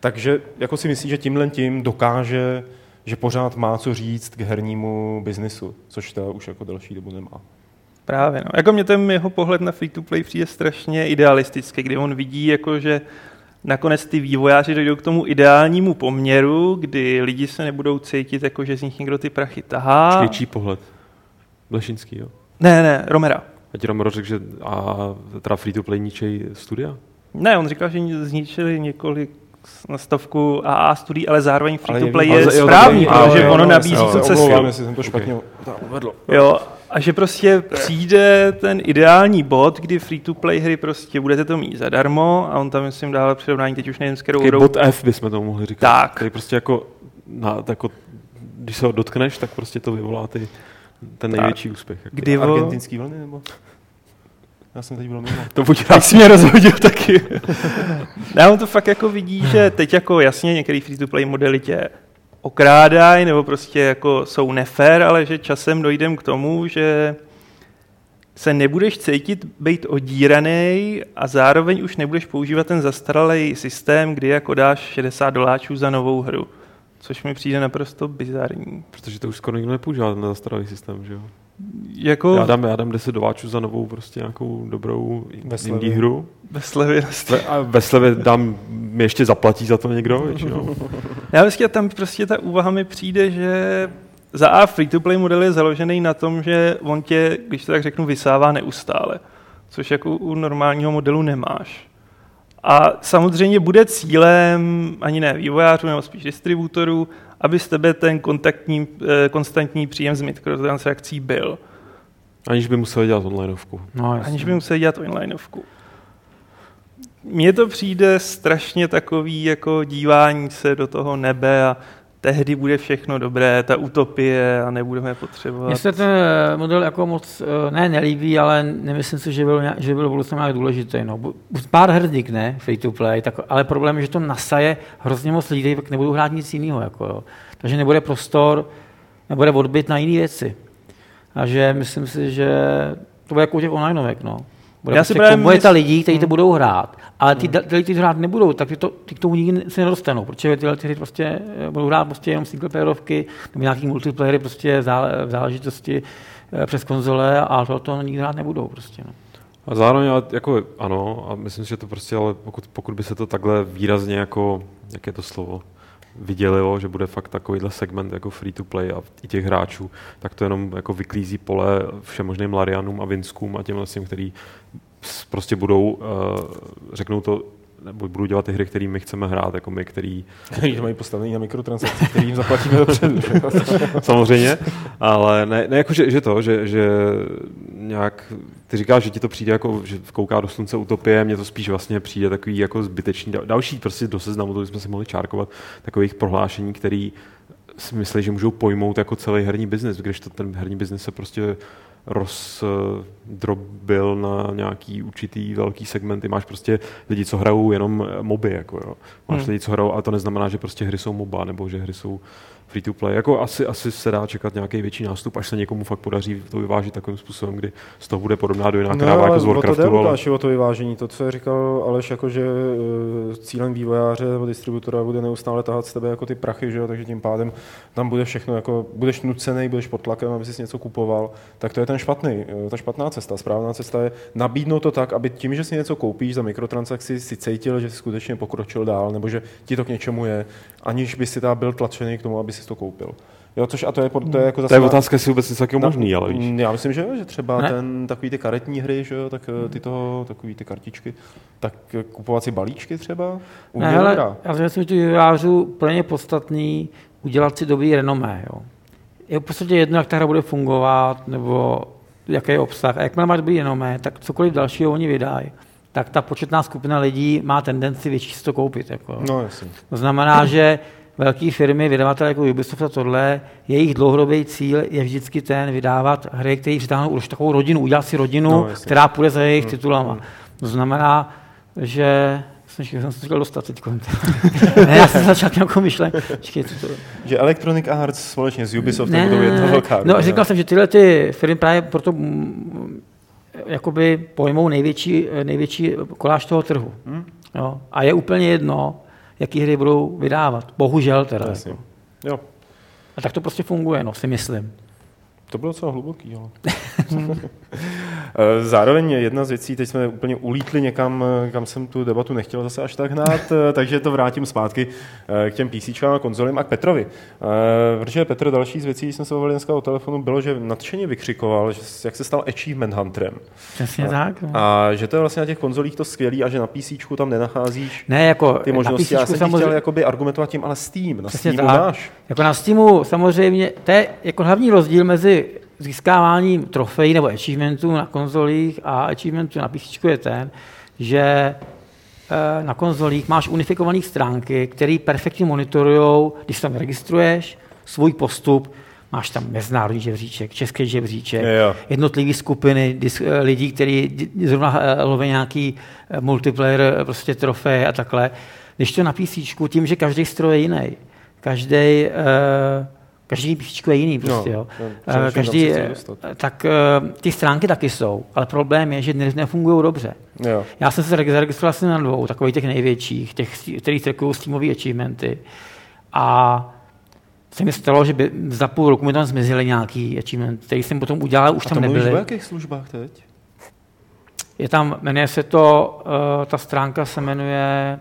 Takže jako si myslí, že tímhle tím dokáže, že pořád má co říct k hernímu biznisu, což ta už jako delší dobu nemá. Právě, no. Jako mě ten jeho pohled na free-to-play přijde strašně idealistický, kdy on vidí, jako, že nakonec ty vývojáři dojdou k tomu ideálnímu poměru, kdy lidi se nebudou cítit, jako, že z nich někdo ty prachy tahá. Větší pohled. Blešinský, jo. Ne, ne, Romera. A ti Romero řekl, že a teda free to play ničej studia? Ne, on říkal, že zničili několik na stovku AA studií, ale zároveň free to play ale je jo, správný, ale- protože ono no, nabízí tu cestu. omlouvám, jestli jsem to špatně uvedl. Jo, a že prostě přijde ten ideální bod, kdy free to play hry prostě budete to mít zadarmo a on tam myslím dále přirovnání, teď už nevím, s kterou hrou. bod F bychom to mohli říkat. Tak. Který prostě jako, na, jako, když se ho dotkneš, tak prostě to vyvolá ty, ten největší úspěch. Jako. Kdy. Argentinský vlny nebo? Já jsem teď byl mimo. To buď Tak jsi mě rozhodil taky. *laughs* ne, on to fakt jako vidí, že teď jako jasně některý free-to-play modely tě okrádají nebo prostě jako jsou nefér, ale že časem dojdem k tomu, že se nebudeš cítit být odíraný a zároveň už nebudeš používat ten zastaralý systém, kdy jako dáš 60 doláčů za novou hru. Což mi přijde naprosto bizarní. Protože to už skoro nikdo nepoužívá ten zastaralý systém, že jo? Jako Já dám, já dám 10 dováčů za novou prostě nějakou dobrou Ve slevě. indie hru. ve slevě. Ve, a ve slevě dám, mi ještě zaplatí za to někdo většinou. *laughs* Já vlastně tam prostě ta úvaha mi přijde, že za A free-to-play model je založený na tom, že on tě, když to tak řeknu, vysává neustále. Což jako u normálního modelu nemáš. A samozřejmě bude cílem ani ne vývojářů, nebo spíš distributorů, aby z tebe ten kontaktní, eh, konstantní příjem z mikrotransakcí byl. Aniž by museli dělat onlineovku. No. Aniž by museli dělat onlineovku. Mně to přijde strašně takový jako dívání se do toho nebe a tehdy bude všechno dobré, ta utopie a nebudeme potřebovat. Mně se ten eh, model jako moc eh, ne nelíbí, ale nemyslím si, že byl, že byl v budoucnu nějak důležitý. No. Pár herdik, ne, free to play, tak, ale problém je, že to nasaje hrozně moc lidí, pak nebudou hrát nic jiného. Jako, jo. Takže nebude prostor, nebude odbyt na jiné věci. A že myslím si, že to bude jako u těch onlineovek, no. Bude Já Já si prostě právě komunita mysl- lidí, kteří to budou hrát. Ale ty, ty lidi, kteří to hrát nebudou, tak ty, to, ty k tomu nikdy se nedostanou, protože tyhle ty hry prostě eh, budou hrát prostě jenom single playerovky nebo nějaký multiplayery prostě v záležitosti eh, přes konzole a to, to nikdy hrát nebudou prostě. No. A zároveň ale jako ano, a myslím si, že to prostě, ale pokud, pokud by se to takhle výrazně jako, jak je to slovo, vydělilo, že bude fakt takovýhle segment jako free to play a i těch hráčů, tak to jenom jako vyklízí pole všemožným Larianům a Vinskům a těm tím, který prostě budou, uh, řeknou to, nebo budou dělat ty hry, které my chceme hrát, jako my, který *laughs* Který to mají postavený na mikrotransakci, který jim zaplatíme dopředu. *laughs* samozřejmě, ale ne, ne jako, že, že to, že, že nějak, ty říkáš, že ti to přijde jako, že kouká do slunce utopie, mně to spíš vlastně přijde takový jako zbytečný, dal- další prostě do seznamu, to bychom si mohli čárkovat, takových prohlášení, který si myslí, že můžou pojmout jako celý herní biznis, když to ten herní biznis se prostě rozdrobil na nějaký určitý velký segmenty. Máš prostě lidi, co hrajou jenom moby, jako jo. Máš Hmm. lidi, co hrajou, ale to neznamená, že prostě hry jsou moba, nebo že hry jsou free to play. Jako asi, asi se dá čekat nějaký větší nástup, až se někomu fakt podaří to vyvážit takovým způsobem, kdy z toho bude podobná dojná kráva No, ale jako z o to Warcraftu. ale... O to vyvážení. To, co říkal Aleš, jako že eh, cílem vývojáře nebo distributora bude neustále tahat z tebe jako ty prachy, že jo? takže tím pádem tam bude všechno, jako budeš nucený, budeš pod tlakem, aby si něco kupoval, tak to je ten špatný, eh, ta špatná cesta. Správná cesta je nabídnout to tak, aby tím, že si něco koupíš za mikrotransakci, si cítil, že jsi skutečně pokročil dál, nebo že ti to k něčemu je, aniž by si tam byl tlačený k tomu, aby si to koupil. Jo, což a to je, pod- to je jako To zase je na- otázka, jestli vůbec něco takového možný, ale víš. Já myslím, že jo, že třeba Ne. ten, takový ty karetní hry, že jo, tak eh, ty toho, takový ty kartičky, tak eh, kupovat si balíčky třeba, Ne, dobrá. já si myslím, že tu vývojářů pro ně podstatný udělat si dobrý renomé. Jo. Je v podstatě jedno, jak ta hra bude fungovat, nebo jaký je obsah. A jakmile má dobrý renomé, tak cokoliv dalšího oni vydají, tak ta početná skupina lidí má tendenci větší si to koupit. Jako. No jasně. To znamená, že velké firmy, vydavatelé jako Ubisoft a tohle, jejich dlouhodobý cíl je vždycky ten vydávat hry, které přitáhnou už takovou rodinu, udělat si rodinu, No, která půjde za jejich titulama. To znamená, že jsem, jsem se chtěl dostat teď. *laughs* ne, já jsem začal nějakou myšlenku. Že Electronic Arts společně s Ubisoftem budou jedna velká No, rodina. říkal jsem, že tyhle ty firmy právě proto mm, jakoby pojmou největší, největší koláž toho trhu. Hmm? Jo. A je úplně jedno, jaký hry budou vydávat. Bohužel teda. Jasně. Jako. Jo, A tak to prostě funguje, no, si myslím. To bylo docela hluboký, ale. Eh, Zároveň jedna z věcí, teď jsme úplně ulítli někam, eh, kam jsem tu debatu nechtěl zase až tak hnát, eh, takže to vrátím zpátky k těm PC a konzolím a k Petrovi. Protože Petr další z věcí, když jsme se bavili dneska o telefonu, bylo, že nadšeně vykřikoval, že, jak se stal achievement hunterem. Přesně tak. No. A že to je vlastně na těch konzolích to skvělý a že na PC tam nenacházíš Ne, jako ty možnosti. na Já jsem ti chtěl samozřejmě, jakoby argumentovat tím, ale Steam, na Přesně Steamu tak. máš. jako na Steamu samozřejmě, to je jako hlavní rozdíl mezi získáváním trofejí nebo achievementů na konzolích a achievementů na PC je ten, že eh, na konzolích máš unifikované stránky, které perfektně monitorují, když tam registruješ, svůj postup, máš tam mezinárodní žebříček, český žebříček, Jo. jednotlivé skupiny dis, lidí, kteří zrovna eh, loví nějaký eh, multiplayer, prostě trofeje a takhle. Když to na PC, tím, že každý stroj je jiný, každý každý PC je jiný prostě, No, jo. no, Eh, každý, dostat. tak eh, ty stránky taky jsou, ale problém je, že ne- nefungují dobře. Jo. Já jsem se zaregistroval asi na dvou, takových těch největších, těch, který trackují Steamové achievementy. A se mi stalo, že by za půl roku mi tam zmizely nějaký achievement, který jsem potom udělal, už A tam to mluvíš o nebyly. jakých službách teď? Je tam, jmenuje se to, uh, ta stránka se jmenuje,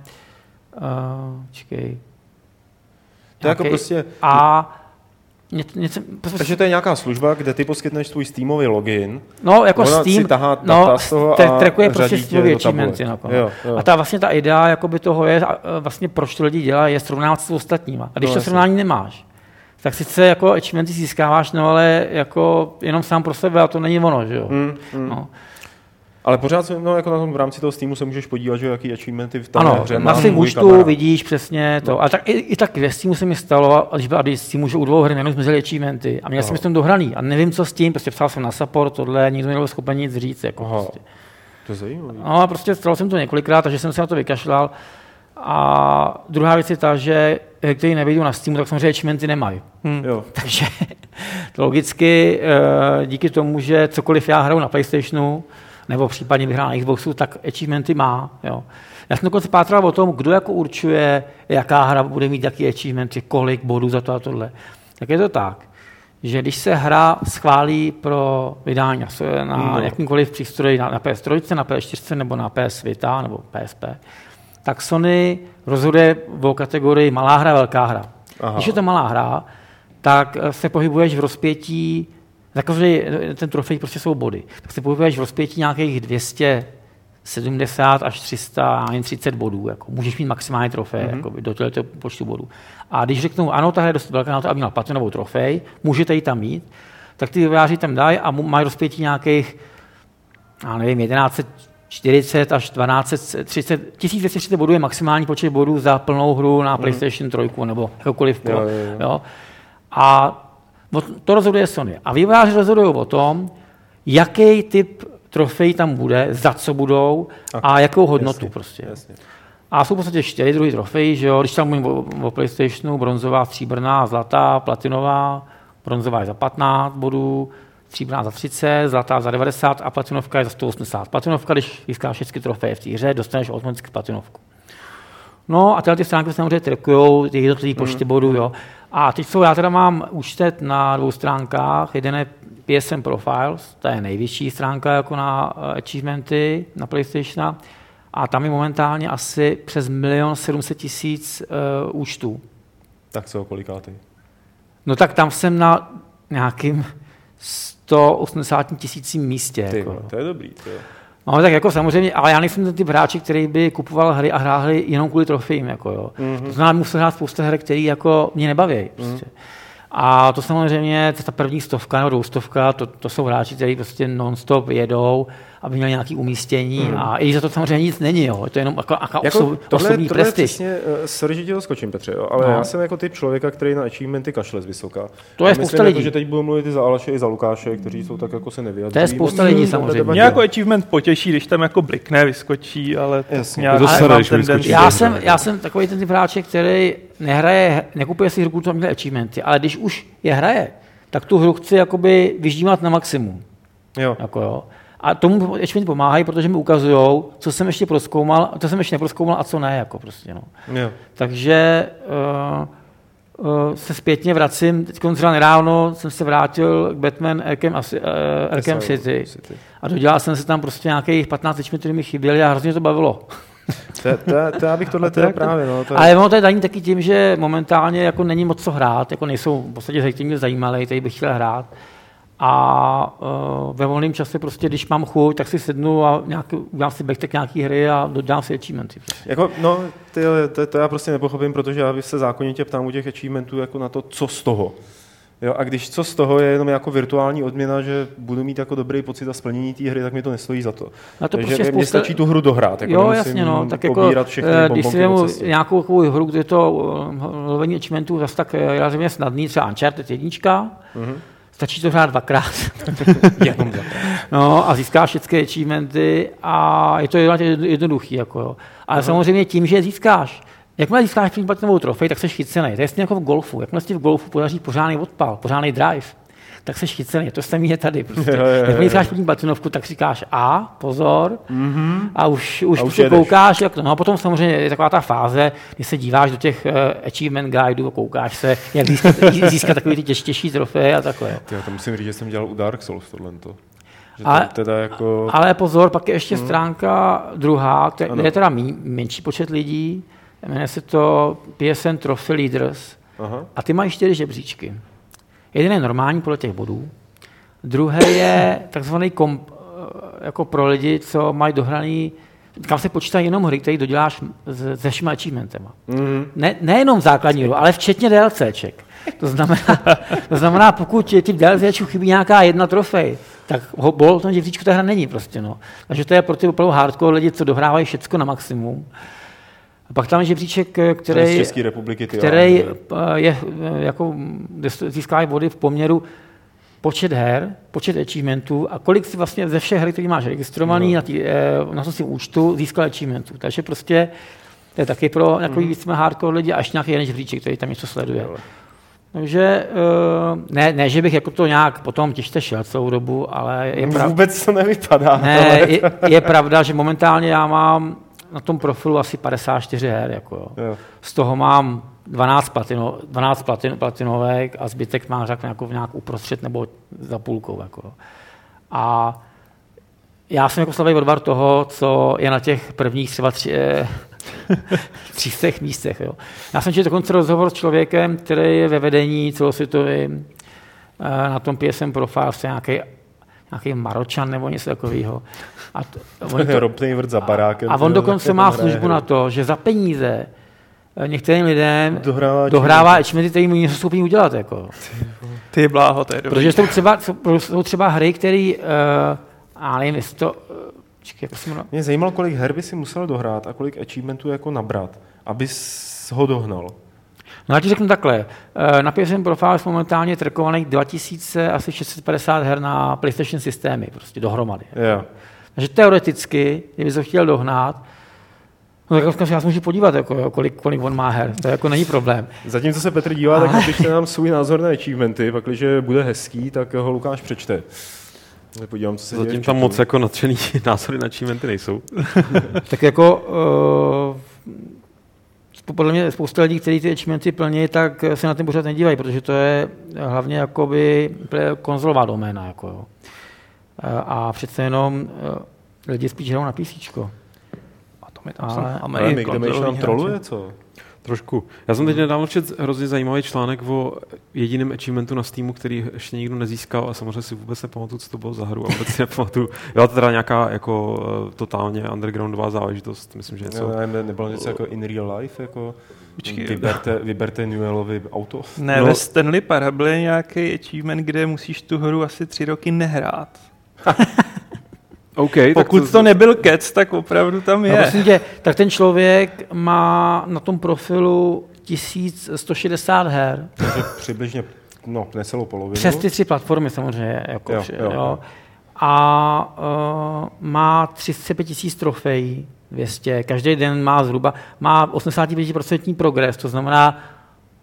uh, čekej, To je jako prostě- A, Ně, něco, Takže to je nějaká služba, kde ty poskytneš svůj Steamový login. No, jako Ona Steam, si tahá no, z toho te- a trackuje prostě Steamový do tabule. achievementy. Jako, Jo, jo. A ta vlastně ta idea jakoby toho je, a vlastně proč to lidi dělají, je srovnávat s ostatníma. A když No, to srovnání nemáš, tak sice jako achievementy získáváš, no ale jako jenom sám pro sebe a to není ono, že jo. Mm, mm. No. Ale pořád se, no, jako na tom v rámci toho Steamu se můžeš podívat, že jaký achievementy v té Ano, hře na má svém účtu vidíš přesně to. A tak i, i tak ve Steamu se mi stalo, a když byla když Steamu, že u dvou her jenom zmizely achievementy a měl jsem Aha. s tím dohraný a nevím, co s tím, prostě psal jsem na support, tohle, nikdo mi nebyl schopen nic říct. Jako Aha. prostě. To je zajímavé. No a prostě stalo jsem to několikrát, takže jsem se na to vykašlal. A druhá věc je ta, že hry, které nevyjdou na Steamu, tak samozřejmě achievementy nemají. Hm. Jo. *laughs* Takže to logicky eh, díky tomu, že cokoliv já hraju na PlayStationu, nebo případně bych hrál na Xboxu, tak achievementy má. Jo. Já jsem dokonce pátral o tom, kdo jako určuje, jaká hra bude mít jaký achievementy, kolik bodů za to a tohle. Tak je to tak, že když se hra schválí pro vydání na, No. jakýmkoliv přístroji, na, na PS3, na PS4 nebo na PS Vita nebo PSP, tak Sony rozhoduje o kategorii malá hra, velká hra. Aha. Když je to malá hra, tak se pohybuješ v rozpětí, za každý ten trofej prostě jsou body, tak se pohybuješ v rozpětí nějakých 270 až 300, já nevím, 30 bodů. Jako. Můžeš mít maximální trofej mm-hmm. jako do tohoto počtu bodů. A když řeknou, ano, ta hra je dost velká na to, aby měla platinovou trofej, můžete ji tam mít, tak ty vývojáři tam dají a mají rozpětí nějakých, já nevím, 1140 až 1230, 1230 bodů je maximální počet bodů za plnou hru na PlayStation 3 nebo jakoukoliv Jo, pro. jo, jo. Jo? A to rozhoduje Sony. A vývojáři rozhodují o tom, jaký typ trofej tam bude, za co budou a jakou hodnotu Jasně, prostě. Jasně. A jsou v podstatě čtyři druhy trofejí, že jo? Když tam mluvím o, o PlayStationu, bronzová, stříbrná, zlatá, platinová, bronzová je za 15 bodů, stříbrná za 30, zlatá za 90 a platinovka je za 180. Platinovka, když získáš všechny trofeje v té hře, dostaneš automaticky platinovku. No a tyhle ty stránky samozřejmě trackují ty jednotlivé počty bodů, jo. A teď jsou, já teda mám účtet na dvou stránkách, jeden je PSN Profiles, to je nejvyšší stránka jako na eh, achievementy na PlayStation, a tam je momentálně asi přes milion 700 tisíc uh, účtů. Tak co, kolikátý? No tak tam jsem na nějakým 180 tisícím místě. Ty, Jako. to je dobrý. To je. No tak jako samozřejmě, ale já nejsem ten typ hráče, který by kupoval hry a hrál hry jenom kvůli trofejím. Jako, jo. Mhm. Mm-hmm. To znamená, musel hrát spousta her, které jako mě nebaví. Prostě. A to samozřejmě, ta první stovka nebo dvoustovka, to, to jsou hráči, kteří prostě non-stop jedou, aby měli nějaké umístění. Mm. A i za to samozřejmě nic není, jo. je to jenom jako, jako, Jako, osob, tohle, osobní tohle je prestiž. přesně, uh, sorry, že ti to skočím, Petře, jo, ale No. já jsem jako typ člověka, který na achievementy kašle z vysoka. To je A spousta myslím, lidí. Jako, že teď budu mluvit i za Aleše, i za Lukáše, kteří jsou tak jako se nevyjadřují. To je spousta lidí samozřejmě. Mě jako achievement potěší, když tam jako blikne, vyskočí, ale to Jasně. nějak tendenci. Já jsem, já jsem takový ten typ hráče, který nehraje, nekupuje si hru, aby měl achievementy, ale když už je hraje, tak tu hru chci jakoby vyždímat na maximum. Jo. Jako jo. A tomu achievementy pomáhají, protože mi ukazují, co jsem ještě proskoumal, co jsem ještě neproskoumal a co ne. Jako prostě, no. Jo. Takže uh, uh, se zpětně vracím, teď třeba nedávno jsem se vrátil k Batman Arkham, Asi- uh, Arkham City City. a dodělal jsem se tam prostě nějakých 15 achievementů, které mi chyběly a hrozně to bavilo. To, to, to, já bych tohle *laughs* teda jako- právě, no, to je, Ale ono to je daní taky tím, že momentálně jako není moc co hrát, jako nejsou v podstatě zajímaly, tady bych chtěl hrát. A uh, ve volném čase prostě, když mám chuť, tak si sednu a nějaký, udělám si backtrack nějaký hry a dodám si achievementy. Prostě. Jako, no, ty, to, to, já prostě nepochopím, protože já se zákonitě ptám u těch achievementů jako na to, co z toho. Jo, a když co z toho je jenom jako virtuální odměna, že budu mít jako dobrý pocit a splnění té hry, tak mi to nestojí za to. Na to Takže prostě mě, mě spousta- stačí tu hru dohrát. Jako jo, jasně, no, tak jako, eh, když si vemu nějakou takovou hru, kde je to eh, lovení achievementů zase tak relativně snadný, třeba Uncharted jednička, Mhm. Stačí to hrát dvakrát. *laughs* Jenom. No a získáš všechny achievementy a je to jednoduchý. Jako, jo. Ale samozřejmě tím, že je získáš, jakmile získáš platinovou trofej, tak jsi chycený. To je stejně jako v golfu. Jakmile si v golfu podaří pořádný odpal, pořádný drive, tak jsi chycený. To samé je tady. Prostě. *laughs* Jo. získáš první platinovku, tak říkáš a, pozor, mm-hmm. a už, už, A už se koukáš, jak to. No a potom samozřejmě je taková ta fáze, kdy se díváš do těch uh, achievement guideů a koukáš se, jak získat, *laughs* získat takový ty těž, těžší trofeje a takové. já to musím říct, že jsem dělal u Dark Souls tohle. Že Ale- teda jako... Ale pozor, pak je ještě stránka druhá, kde, Ano. je teda mí, menší počet lidí, jmenuje se to PSN Trophy Leaders Aha. a ty mají čtyři žebříčky. Jeden je normální podle těch bodů, druhý je takzvaný komp, eh, jako pro lidi, co mají dohraný, kam se počítají jenom hry, které doděláš se všema achievementema. Mhm. Ne, nejenom základní hru, ale včetně DLCček. To znamená, *laughs* to znamená pokud ti v DLCčku chybí nějaká jedna trofej, tak ho, bol v tom žebříčku ta hra není prostě. No. Takže to je pro ty opravdu hardcore lidi, co dohrávají všecko na maximum. A pak tam je žebříček, eh, z který, České republiky. Ty který eh, je eh, jako, mm, získávají body v poměru počet her, počet achievementů a kolik si vlastně ze všech her, které máš registrovaný No. na, tý, na tom svým účtu, získal achievementů. Takže prostě to je taky pro takový Mhm. víc hardcore lidi a ještě nějaký jeden žebříček, který tam něco sleduje. Takže eh, ne, ne, že bych jako to nějak potom těžce šel celou dobu, ale je, prav, Vůbec to nevypadá. ne, je, je pravda, že momentálně já mám na tom profilu asi 54 her. Jako jo. Jo. Z toho mám 12, platino, 12 platin, platinovek a zbytek mám řekl jako nějak uprostřed nebo za půlkou. Jako. A já jsem jako slavý odvar toho, co je na těch prvních třeba tři, eh, *laughs* 300 místech. Jo. Já jsem četl dokonce rozhovor s člověkem, který je ve vedení celosvětovým eh, na tom PSM Profile, prostě nějaký, nějaký Maročan nebo něco takového. A, to, oni *laughs* to, Ropný vrt za barákem. a ty on dokonce má službu hry. na to, že za peníze eh, některým lidem Dohrává dohrává achievementy, který mu něco schopný udělat. Jako. Ty bláho, to je dobrý. Protože jsou třeba, jsou- třeba hry, které, uh, a nevím, jestli to, uh, čekaj? Mě zajímalo, kolik her by si musel dohrát a kolik achievementů jako nabrat, abys ho dohnal. No já ti řeknu takhle. Eh, Na PSN Profile je momentálně trkovaných 2650 her na PlayStation systémy, prostě dohromady. Jo. Takže teoreticky, kdyby to chtěl dohnat, no tak já se můžu podívat, jako, kolik, kolik on má her. To jako není problém. Zatímco se Petr dívá, tak napište nám *laughs* svůj názor na achievementy, pak když bude hezký, tak ho Lukáš přečte. Podívám, co se děje Zatím tam moc jako nadšený *laughs* názory na achievementy nejsou. *laughs* Tak jako uh, podle mě spousta lidí, kteří ty achievementy plní, tak se na ten pořád nedívají, protože to je hlavně jakoby konzolová doména. Jako, jo. Eh, A přece jenom uh, lidi spíš hrajou na PC. A to mi tam Ale- jsou Ale Ameriky, my, kde konzolový nám hráči. troluje, co? Trošku. Já jsem teď nedávno četl hrozně zajímavý článek o jediném achievementu na Steamu, který ještě nikdo nezískal a samozřejmě si vůbec nepamatuju, co to bylo za hru a vůbec si *laughs* nepamatuju. Byla to teda nějaká jako eh, totálně undergroundová záležitost, myslím, že něco. Co? Ne, nebylo něco jako in real life, jako Počkej. vyberte, vyberte Newellovi auto. Ne, No. no. ve Stanley Parable je nějaký achievement, kde musíš tu hru asi tři roky nehrát. *laughs* OK, tak Pokud to nebyl kec, tak opravdu tam No, je. prosím tě, tak ten člověk má na tom profilu 1160 her. Takže přibližně no, necelou polovinu. Přes ty tři platformy samozřejmě. Jako, Jo, vše, jo, jo, jo. A uh, má 35 tisíc trofejí, 200. Každý den má zhruba, má 85% progres, to znamená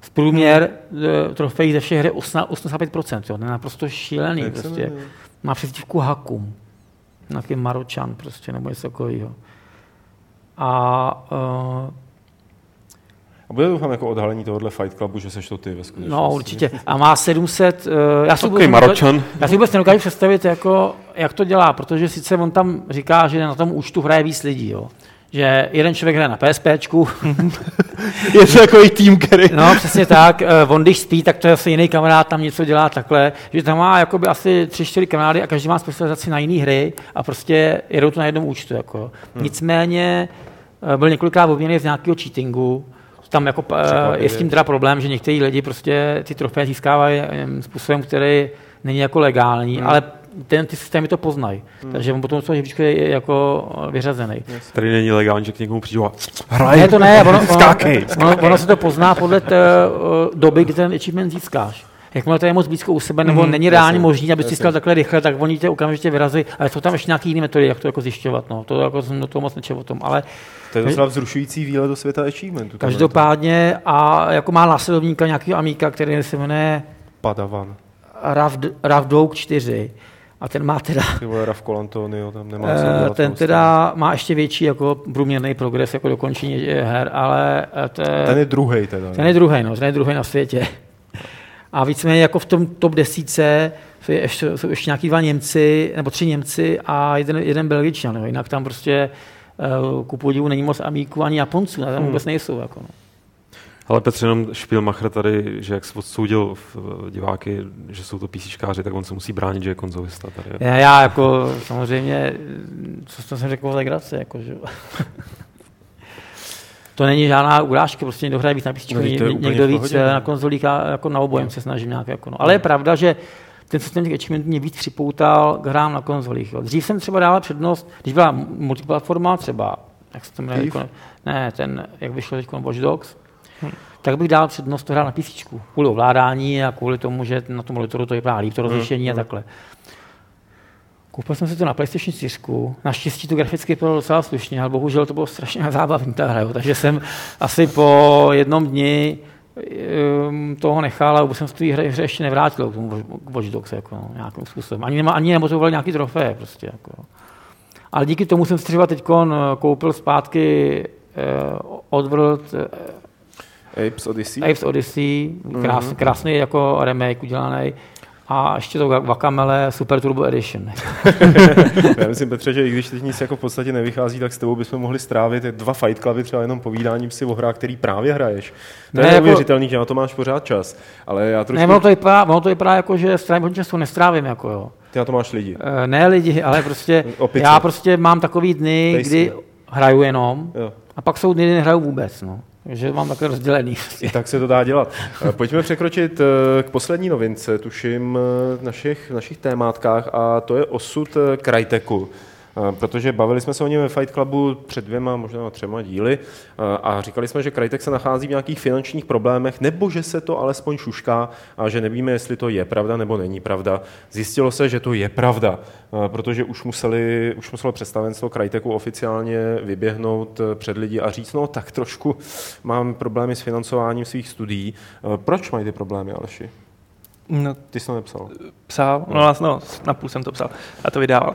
v průměr hmm. trofejí ze všech her je 85%. Jo. To je naprosto šílený. Prostě. Má přezdívku Hakum. Nějaký Maročan prostě, nebo něco takového. A uh, A bude doufám jako odhalení tohohle Fight Clubu, že seš to ty ve skutečnosti. No, určitě. A má 700, uh, já, si Takový vůbec, Maročan. já si vůbec nedokážu představit, jako, jak to dělá, protože sice on tam říká, že na tom účtu hraje víc lidí, jo. Že jeden člověk hraje na PSPčku, *laughs* Je to takový tým, který... no přesně tak, uh, on když spí, tak to je asi jiný kamarád, tam něco dělá takhle, že tam má jakoby asi tři, čtyři kamarády a každý má specializaci na jiné hry a prostě jedou to na jednom účtu. Jako. Hmm. Nicméně uh, byl několikrát obviněný z nějakého cheatingu, tam jako, uh, je s tím teda problém, že někteří lidi prostě ty trofeje získávají em, způsobem, který není jako legální, hmm. ale ten, ty systémy to poznají. Hmm. Takže on potom z toho žebříčku je, jako vyřazený. Tady není legální, že k někomu přijdu a hraj, Ne, to ne, ono, ono, skákej. ono, ono se to pozná podle té, uh, doby, kdy ten achievement získáš. Jakmile to je moc blízko u sebe, nebo Mhm, není reálně možný, aby získal takhle rychle, tak oni tě okamžitě vyrazí. Ale jsou tam ještě nějaké jiné metody, jak to jako zjišťovat. No. To jako jsem do toho moc nečel o tom. Ale To je docela vzrušující výlet do světa achievementu. každopádně a jako má následovníka nějakého amíka, který se jmenuje Padavan. Ravd- Ravdouk 4. A ten má teda, Ty vole, Raf Colantonio, tam nemá co eh, ten moc. teda má ještě větší jako průměrný progres jako dokončení eh, her, ale eh, to je, Ten je druhý teda. ten je druhý, no, ten je druhý na světě. A víceméně jako v tom top desíce jsou ještě, jsou ještě nějaký dva Němci, nebo tři Němci a jeden, jeden Belgičan. No. Jinak tam prostě ku podivu není moc Amíků ani Japonců, tam Hmm. vůbec nejsou. Jako, no. Ale Petře, jenom Spielmacher tady, že jak se odsoudil v diváky, že jsou to písíčkáři, tak on se musí bránit, že je konzolista tady. Já, já jako samozřejmě, co jsem řekl o legraci, jako, že... *laughs* to není žádná urážka, prostě někdo hraje víc na písničku, No, někdo víc pohodě, eh, no. na konzolích a jako na obojem se snažím nějak. Jako, no. Ale je pravda, že ten systém těch achievement mě víc připoutal k hrám na konzolích. Jo. Dřív jsem třeba dával přednost, když byla multiplatforma třeba, jak se to jmenuje, jako, ne, ten, jak vyšel teď Watch Dogs, tak bych dal přednost to hrát na PC. Kvůli ovládání a kvůli tomu, že na tom monitoru to vypadá líp, to rozlišení a takhle. Koupil jsem si to na PlayStation 4. Naštěstí to graficky vypadalo docela slušně, ale bohužel to bylo strašně *laughs* zábavný ta hra. jo. Takže jsem asi po jednom dni um, toho nechal a vůbec jsem se té hře, hře ještě nevrátil k tomu Watch Dogs jako, no, nějakým způsobem. Ani, nema, ani nemotivoval nějaký trofeje. Prostě, jako. Ale díky tomu jsem si třeba teď koupil zpátky uh, Oddworld uh, Apes Odyssey. Apes Odyssey, krás, krásný jako remake udělaný. A ještě to Wakamele Super Turbo Edition. *laughs* Já myslím, Petře, že i když teď nic jako v podstatě nevychází, tak s tebou bychom mohli strávit dva Fight Cluby třeba jenom povídáním si o hrách, který právě hraješ. To Ne, je jako- neuvěřitelný, že na to máš pořád čas. Ale já trošku... Ne, ono to vypadá, ono to vypadá jako, že strávím hodně času, nestrávím. Jako, jo. Ty na to máš lidi. Eh, Ne lidi, ale prostě *laughs* Opice. já prostě mám takový dny, Pejsky. kdy hraju jenom Jo. a pak jsou dny, kdy nehraju vůbec. No. Takže mám takhle rozdělený. Tak se to dá dělat. Eh, Pojďme překročit eh, k poslední novince, tuším, eh, v našich, v našich témátkách, a to je osud. Eh, Protože bavili jsme se o něm ve Fight Clubu před dvěma, možná třema díly eh, a říkali jsme, že Crytek se nachází v nějakých finančních problémech, nebo že se to alespoň šušká a že nevíme, jestli to je pravda nebo není pravda. Zjistilo se, že to je pravda, eh, protože už, museli, už muselo představenstvo Cryteku oficiálně vyběhnout eh, před lidi a říct, no tak trošku mám problémy s financováním svých studií. Eh, Proč mají ty problémy, Aleši? No, Ty jsi to nepsal. psal, no, no napůl jsem to psal a to vydával.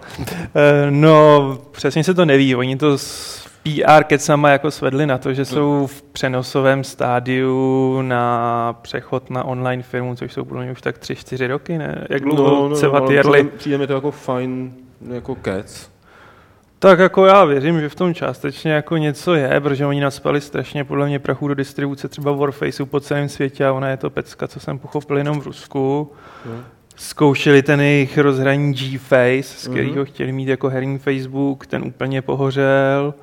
Eh, No, přesně se to neví, oni to s PR kecama jako svedli na to, že jsou v přenosovém stádiu na přechod na online firmu, což jsou podle mě už tak tři, čtyři roky, ne? Jak dlouho no, no, ale Jerly? přijde- Přijde mi to jako fajn, jako kec. Tak jako já věřím, že v tom částečně jako něco je, protože oni naspali strašně podle mě prachu do distribuce třeba Warfaceu po celém světě a ona je to pecka, co jsem pochopil jenom v Rusku. Hmm. Zkoušeli ten jejich rozhraní G-Face, z Mhm. kterého chtěli mít jako herní Facebook, ten úplně pohořel.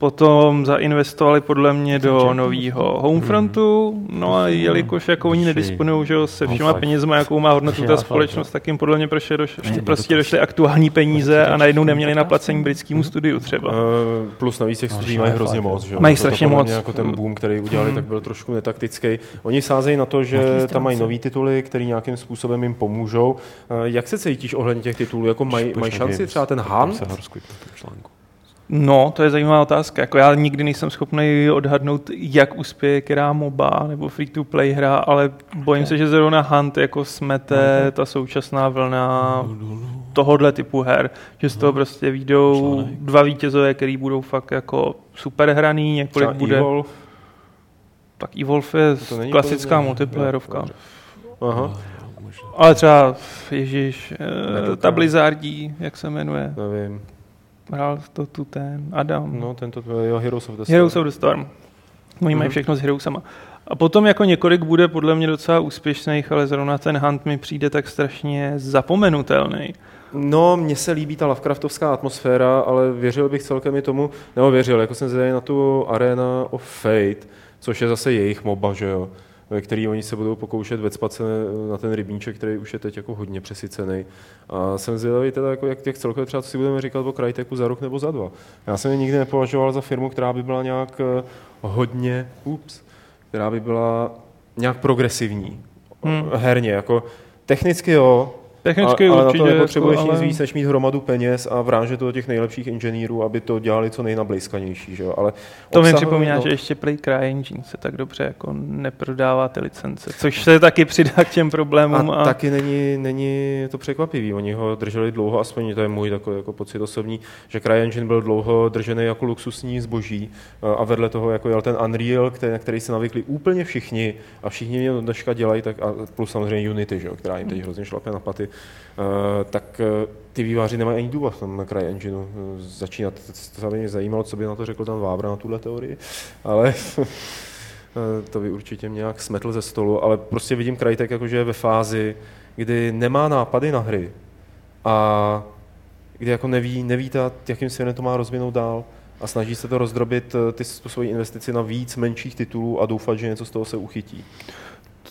Potom zainvestovali podle mě do nového Homefrontu, no a jelikož jako oni nedisponují že se všema Half-Life. penězma, jakou má hodnotu ta společnost, tak jim podle mě prostě, došli, Ne, prostě došly aktuální peníze a najednou neměli na placení britskému studiu třeba. Eh, Plus navíc těch studií mají hrozně moc. Že? Mají strašně moc. Jako ten boom, který udělali, tak byl trošku netaktický. Oni sázejí na to, že tam mají nový tituly, který nějakým způsobem jim pomůžou. Eh, Jak se cítíš ohledně těch titulů? Jako mají, mají šanci třeba ten Hunt? No, to je zajímavá otázka. Jako já nikdy nejsem schopný odhadnout, jak uspěje která MOBA nebo free-to-play hra, ale bojím se, že zrovna Hunt jako smete ta současná vlna tohohle typu her, že z toho prostě výjdou Článek. dva vítězové, který budou fakt jako super hraný, několik Třeba bude. Evolve? Tak Evolve je To klasická podobné. multiplayerovka. Aha, Ale třeba, ježíš, eh, ta. Blizzardí, jak se jmenuje, nevím. Hrál to tu ten Adam. No, tento, jo, Heroes of the Storm. Heroes of the Storm. Oni mají Mhm. všechno s Heroesama. A potom jako několik bude podle mě docela úspěšných, ale zrovna ten Hunt mi přijde tak strašně zapomenutelný. No, mně se líbí ta Lovecraftovská atmosféra, ale věřil bych celkem i tomu, nebo věřil, jako jsem zvědavý na tu Arena of Fate, což je zase jejich moba, že jo, který oni se budou pokoušet vecpat se na ten rybníček, který už je teď jako hodně přesycený. A jsem zvědavý teda, jako jak, jak celkově třeba, co si budeme říkat o Cryteku za rok nebo za dva. Já jsem je nikdy nepovažoval za firmu, která by byla nějak eh, hodně, ups, která by byla nějak progresivní, Hmm. herně, jako technicky jo, Technicky ale, ale určitě, na to nepotřebuješ jako, nic ale- víc, než mít hromadu peněz a vrážet to do těch nejlepších inženýrů, aby to dělali co nejnablejskanější. Že jo? Ale To mi obsahově, připomíná, no, že ještě Play CryEngine se tak dobře jako neprodává ty licence, což se taky přidá k těm problémům. a, A, taky není, není to překvapivý. Oni ho drželi dlouho, aspoň to je můj takový jako pocit osobní, že CryEngine byl dlouho držený jako luxusní zboží a- a vedle toho jako jel ten Unreal, který, na který se navykli úplně všichni a všichni mě do dneška dělají, tak a plus samozřejmě Unity, že jo, která jim teď hrozně šlape na paty, eh, tak eh, ty výváři nemají ani důvod v tom CryEngineu eh, začínat. To mě zajímalo, co by na to řekl tam Vávra na tuhle teorii, ale *laughs* Eh, To by určitě mě nějak smetl ze stolu, ale prostě vidím Crytek jako, že je ve fázi, kdy nemá nápady na hry a kdy jako neví, neví ta, jakým směrem to má rozvinout dál a snaží se to rozdrobit eh, ty, tu svoji investici na víc menších titulů a doufat, že něco z toho se uchytí.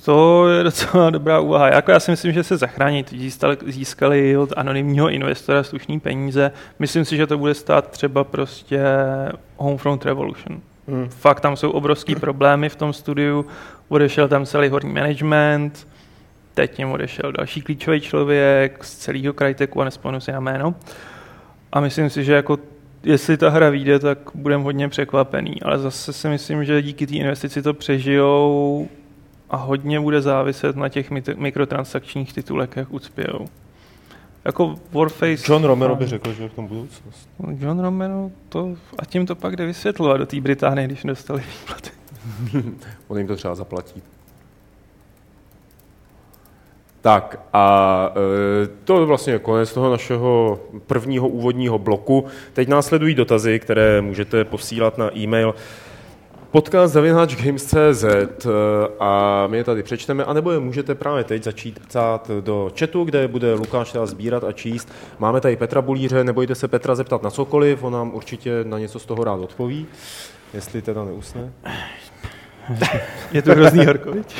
To je docela dobrá úvaha. Jako já si myslím, že se zachrání. Získali, získali od anonymního investora slušný peníze. Myslím si, že to bude stát třeba prostě Homefront Revolution. Hmm. Fakt tam jsou obrovský problémy v tom studiu. Odešel tam celý horní management, teď jim odešel další klíčový člověk z celého Cryteku a nespomenu si na jméno. A myslím si, že jako jestli ta hra vyjde, tak budeme hodně překvapený. Ale zase si myslím, že díky té investici to přežijou a hodně bude záviset na těch mikrotransakčních titulech, jak ucpějou. Jako Warface... John Romero by řekl, že je v tom budoucnost. John Romero, to, a tím to pak jde vysvětlovat do té Británie, když dostali výplaty. *laughs* On jim to třeba zaplatí. Tak a e, to je vlastně konec toho našeho prvního úvodního bloku. Teď následují dotazy, které můžete posílat na e-mail podcast games.cz a my je tady přečteme, anebo je můžete právě teď začít psát do chatu, kde bude Lukáš teda sbírat a číst. Máme tady Petra Bulíře, nebojte se Petra zeptat na cokoliv, on nám určitě na něco z toho rád odpoví, jestli teda neusne. *laughs* Je to hrozný horko, viď?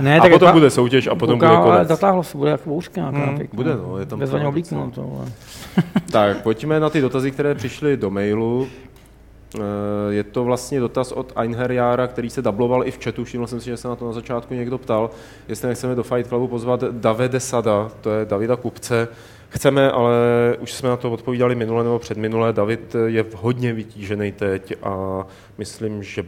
Ne, A potom bude soutěž a potom bude ale konec. Zatáhlo se, bude jako bouřka nějaká. Hmm, pěkná. bude, no, je tam Bez to oblíknu ale- *laughs* *laughs* Tak, pojďme na ty dotazy, které přišly do mailu. Eh, Je to vlastně dotaz od Einherjára, který se dubloval i v chatu. Všiml jsem si, že se na to na začátku někdo ptal, jestli nechceme do Fight Clubu pozvat Davide Sada, to je Davida Kupce. Chceme, ale už jsme na to odpovídali minule nebo předminule. David je hodně vytížený teď a myslím, že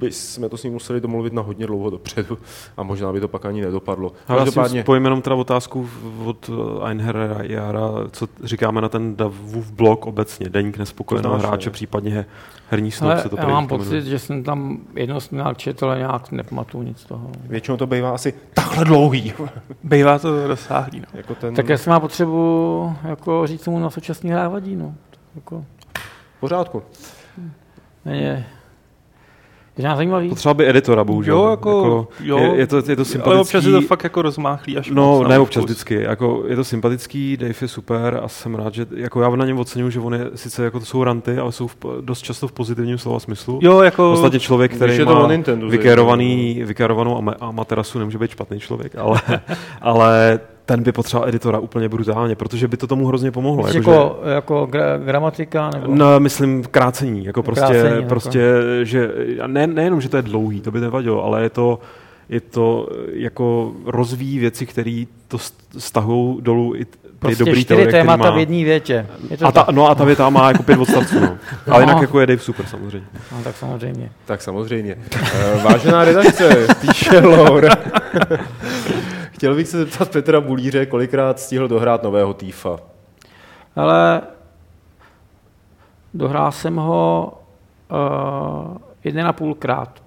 by jsme to s ním museli domluvit na hodně dlouho dopředu a možná by to pak ani nedopadlo. Ale já si spojím jenom teda otázku od Einherra Jara, co říkáme na ten Davův blog obecně, deník nespokojeného hráče, ne? případně herní Ale se to já mám jmenuje. pocit, že jsem tam jedno směl četl, ale nějak nepamatuju nic z toho. Většinou to bývá asi takhle dlouhý. *laughs* Bývá to rozsáhlý. No. jako ten... Tak jestli má potřebu jako říct, co mu na současný hrách vadí, no. Jako, V pořádku. Je, je zajímavý. Potřeba by editora, bohužel. Jo, jako, jo, je, je, to, je to ale sympatický. občas je to fakt jako rozmáchlý až No, ne občas vkus. vždycky. Jako, je to sympatický, Dave je super a jsem rád, že jako já na něm oceňuji, že on je sice jako to jsou ranty, ale jsou v, dost často v pozitivním slova smyslu. Jo, jako... Ostatně člověk, který je to má Nintendo, vykérovaný, vykérovanou ama- amaterasu, nemůže být špatný člověk, ale, *laughs* ale ten by potřeboval editora úplně brutálně, protože by to tomu hrozně pomohlo. Jako, jako, jako gra, gramatika? Nebo... No, myslím krácení, jako prostě, Krácení, jako. prostě že a ne, nejenom, že to je dlouhý, to by nevadilo, ale je to, je to jako rozvíjí věci, které to stahují dolů i t- ty prostě dobrý čtyři teorie, témata má. v jedné větě. Je to A ta, no a ta věta má jako pět odstavců, no. *laughs* Ale No. jinak jako je Dave super samozřejmě. No, tak samozřejmě. Tak samozřejmě. Eh, Vážená redakce, píše Laura. *laughs* Chtěl bych se zeptat Petra Bulíře, kolikrát stihl dohrát nového týfa. Ale dohrál jsem ho uh, jeden a půlkrát,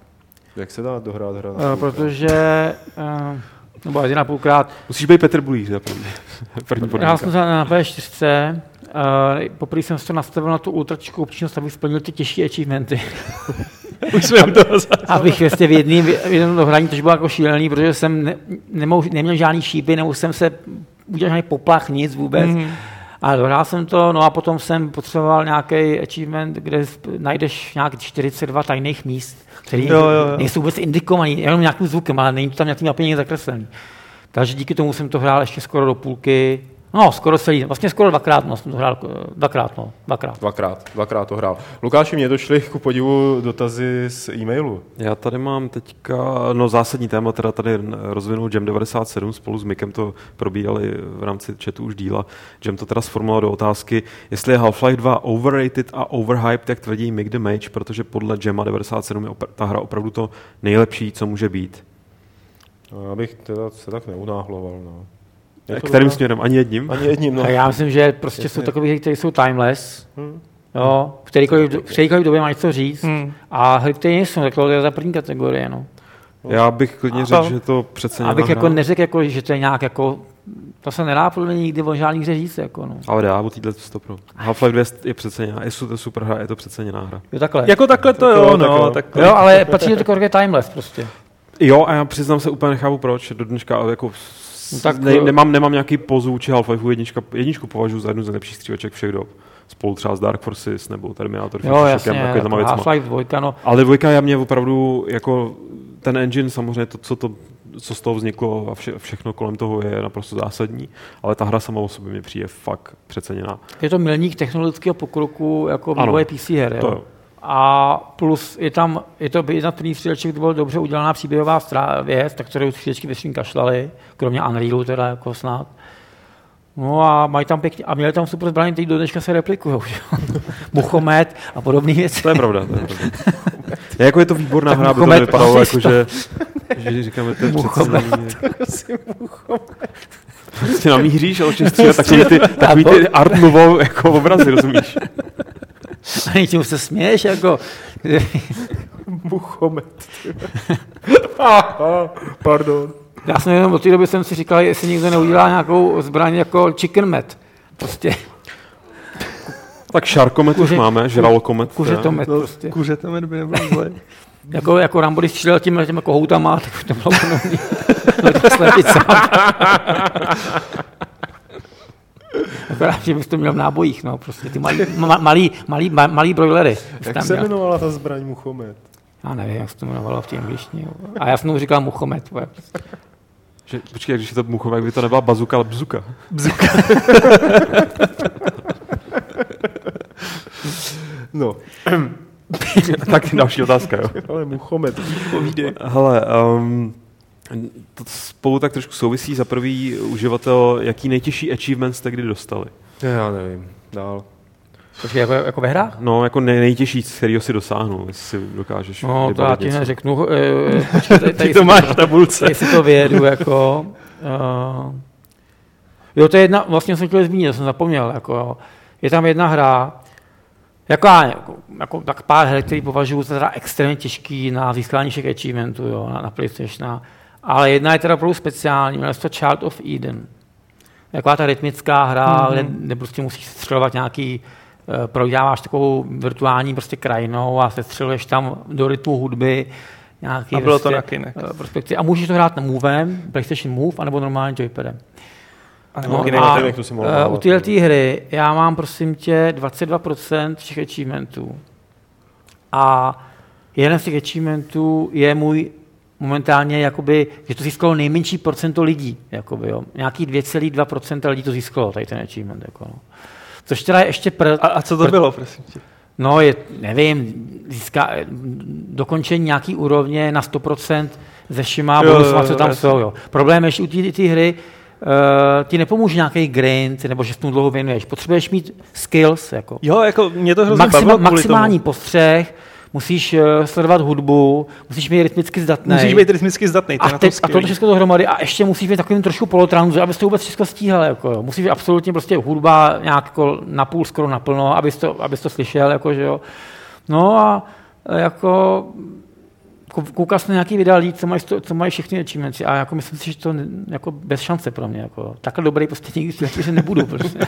Jak se dá dohrát hra? na uh, půlkrát? protože, uh, nebo jeden a půlkrát, Musíš být Petr Bulíř za první. *laughs* podmínka. jsem se na P4, uh, poprvé jsem se to nastavil na tu ultračku občinnost, abych splnil ty těžší achievementy. *laughs* *laughs* Už jsme u toho zase. Abych vlastně v jednom, v jednom dohrání, což bylo jako šílený, protože jsem ne, nemou, neměl žádný šípy, nemohl jsem se udělat žádný poplach, nic vůbec. Mhm. Mm. A dohrál jsem to, no a potom jsem potřeboval nějaký achievement, kde najdeš nějak 42 tajných míst, které Jo, jo, jo. nejsou vůbec indikovaný, jenom nějakým zvukem, ale není to tam nějakým mapě zakreslený. Takže díky tomu jsem to hrál ještě skoro do půlky, no skoro celý, vlastně skoro dvakrát, no, jsem to hrál, eh, dvakrát, no, dvakrát. Dvakrát, dvakrát to hrál. Lukáši, mě došly ku podivu dotazy z e-mailu. Já tady mám teďka, no zásadní téma, teda tady rozvinul Jam 97, spolu s Mikem to probíhali v rámci chatu už díla. Jam to teda sformuloval do otázky, jestli je Half-Life 2 overrated a overhyped, jak tvrdí Mick the Mage, protože podle Jama 97 je opr- ta hra opravdu to nejlepší, co může být. No, já bych teda se tak neunáhloval. No. Je to Kterým dobrá? směrem? Ani jedním? Ani jedním, no. Tak já myslím, že prostě Jasně. jsou takový hry, které jsou timeless, Hm. jo, v kterýkoliv, době máš co říct, Hmm. a hry, které nejsou, tak to je za první kategorie, no. Já bych klidně řekl, že to přece Abych jako neřekl, jako, že to je nějak jako To se nedá podle mě nikdy o žádný hře říct. Jako, no. Ale dá, o téhle to pro. Half-Life 2 je přeceněná, je su- super hra, je to přeceněná hra. Jo, takhle. Jako takhle to Tak jo, jo, tak no. jo. Tak Jo, ale patří do kategorie timeless prostě. Jo, a já přiznám se úplně nechápu proč, do dneška ale jako No tak, ne, nemám, nemám nějaký pozu vůči Half-Life jednička, jedničku považuji za jednu z nejlepších stříleček všech dob. Spolu třeba s Dark Forces nebo Terminator, Jo, jasně, jako. Half-Life 2, no. Ale dvojka je mě opravdu jako ten engine samozřejmě to, co to co z toho vzniklo a vše, všechno kolem toho je naprosto zásadní, ale ta hra sama o sobě mě přijde fakt přeceněná. Je to milník technologického pokroku jako vývoje PC her. to Jo. jo. A plus je tam, je to jedna z prvních stříleček, kde byla dobře udělaná příběhová věc, tak kterou střílečky ve kašlali, kromě Unrealu teda jako snad. No a mají tam pěkně, a měli tam super zbraně, teď do dneška se replikují. *laughs* Muchomet a podobné věci. To je pravda, to je pravda. Je, jako je to výborná Tak hra, aby to nevypadalo jako, Pasista. že, že říkáme, to je Muhammad. přecenění. Prostě namíříš a začneš střílet takový ty, takový ty art nouveau jako obrazy, rozumíš? *laughs* A něčemu se směješ, jako, *laughs* Muchomet. *laughs* Pardon. já jsem jenom od té doby jsem si říkal, jestli někdo neudělá nějakou zbraň jako chicken met. Prostě Tak šarkomet už Kuři- máme, žralokomet. kuře to teda. met. Prostě. kuře to by nebylo zle. Jako, jako Rambo, když střílel těma, těma kohoutama, tak už to bylo podobný. *laughs* Akorát, že bys to měl v nábojích, no, prostě ty malý, ma, malý, malý, ma, malý brojlery. Jak tam se měl. jmenovala ta zbraň Muchomet? Já nevím, jak se to jmenovalo v té angličtině. A já jsem mu říkal Muchomet. vole. Že, počkej, když je to muchové, jak by to nebyla bazuka, ale bzuka. *laughs* No, *clears throat* tak další otázka, jo. ale Muchomet. Povídej. Hele, um, to spolu tak trošku souvisí. Za prvý uživatel, jaký nejtěžší achievement jste kdy dostali? Já nevím. Dál. Počkej, jako, jako ve hrách? No, jako nej, nejtěžší, z kterého si dosáhnu, jestli si dokážeš No, to já ti neřeknu. eh, *laughs* Počkej, tady, tady, Ty to máš v tabulce. tady si to vyjedu, jako... Uh, jo, to je jedna, vlastně jsem chtěl zmínit, jsem zapomněl, jako, je tam jedna hra, jako, já, jako, jako tak pár her, který považuji za teda extrémně těžký na získání všech achievementů, jo, na, na PlayStation, ale jedna je teda opravdu speciální, jmenuje se to Child of Eden. Taková ta rytmická hra, mm-hmm. kde, kde prostě musíš střelovat nějaký, uh, proděláváš takovou virtuální prostě krajinou a sestřeluješ tam do rytmu hudby, nějaký A bylo to prostě, na kinech. eh, perspektivy. A můžeš to hrát na Movem, PlayStation Move, anebo normálním joypadem. No, No, a to si mohl uh, dávat, u téhle no. hry já mám prosím tě 22% všech achievementů. A jeden z těch achievementů je můj momentálně, jakoby, že to získalo nejmenší procento lidí. Jakoby, jo. Nějaký 2,2% lidí to získalo, tady ten achievement. Jako, no. Což teda je ještě pr... A, a co to pr- bylo, prosím tě? No, je, nevím, získá dokončení nějaký úrovně na 100% ze všema bonusama, jo, co tam jsou. Jo. Problém je, že u té hry uh, ti nepomůže nějaký grind, nebo že s tomu dlouho věnuješ. Potřebuješ mít skills, jako Jo, jako mě to hrozně Maxima, bavilo kvůli maximální tomu. postřeh, musíš uh, sledovat hudbu, musíš být rytmicky zdatný. Musíš být rytmicky zdatný, to a, teď, a tohle všechno dohromady a ještě musíš být takovým trošku polotranzu, abys to vůbec všechno stíhal. Jako. Musíš být absolutně prostě hudba nějak jako napůl, skoro naplno, abys to, abys to slyšel. Jako, že jo. No a e, jako kou- koukal jsem na nějaký videa lidí, co mají, co mají všechny achievementy a jako myslím si, že to ne- jako bez šance pro mě. Jako. Takhle dobrý prostě nikdy té hře nebudu. Prostě.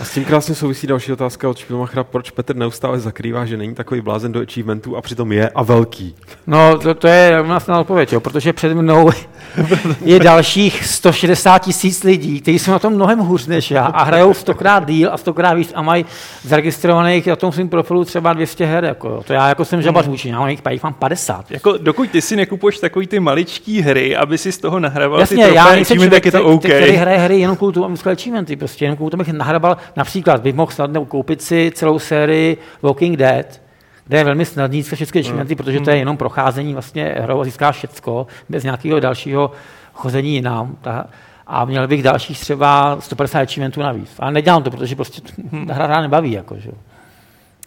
A s tím krásně souvisí další otázka od Špilmachra, proč Petr neustále zakrývá, že není takový blázen do achievementů a přitom je a velký. No, to, to je vlastně odpověď, jo, protože před mnou je dalších 160 tisíc lidí, kteří jsou na tom mnohem hůř než já a hrajou stokrát díl a stokrát víc a mají zaregistrovaných na tom svém profilu třeba 200 her. Jako, jo. To já jako jsem žabat vůči, já mám jich mám 50. Jako, dokud ty si nekupuješ takový ty maličký hry, aby si z toho nahrával Jasně, ty já nejsem člověk, tak je to OK. který hraje hry jenom kvůli tomu, aby získal achievementy, prostě jenom kvůli tomu, bych nahrabal, například bych mohl snadno koupit si celou sérii Walking Dead, kde je velmi snadný získat všechny achievementy, protože to je jenom procházení vlastně hrou a získáš všecko, bez nějakého dalšího chození jinam. Ta, a měl bych dalších třeba 150 achievementů navíc. Ale nedělám to, protože prostě ta hra, hra nebaví. Jako, že?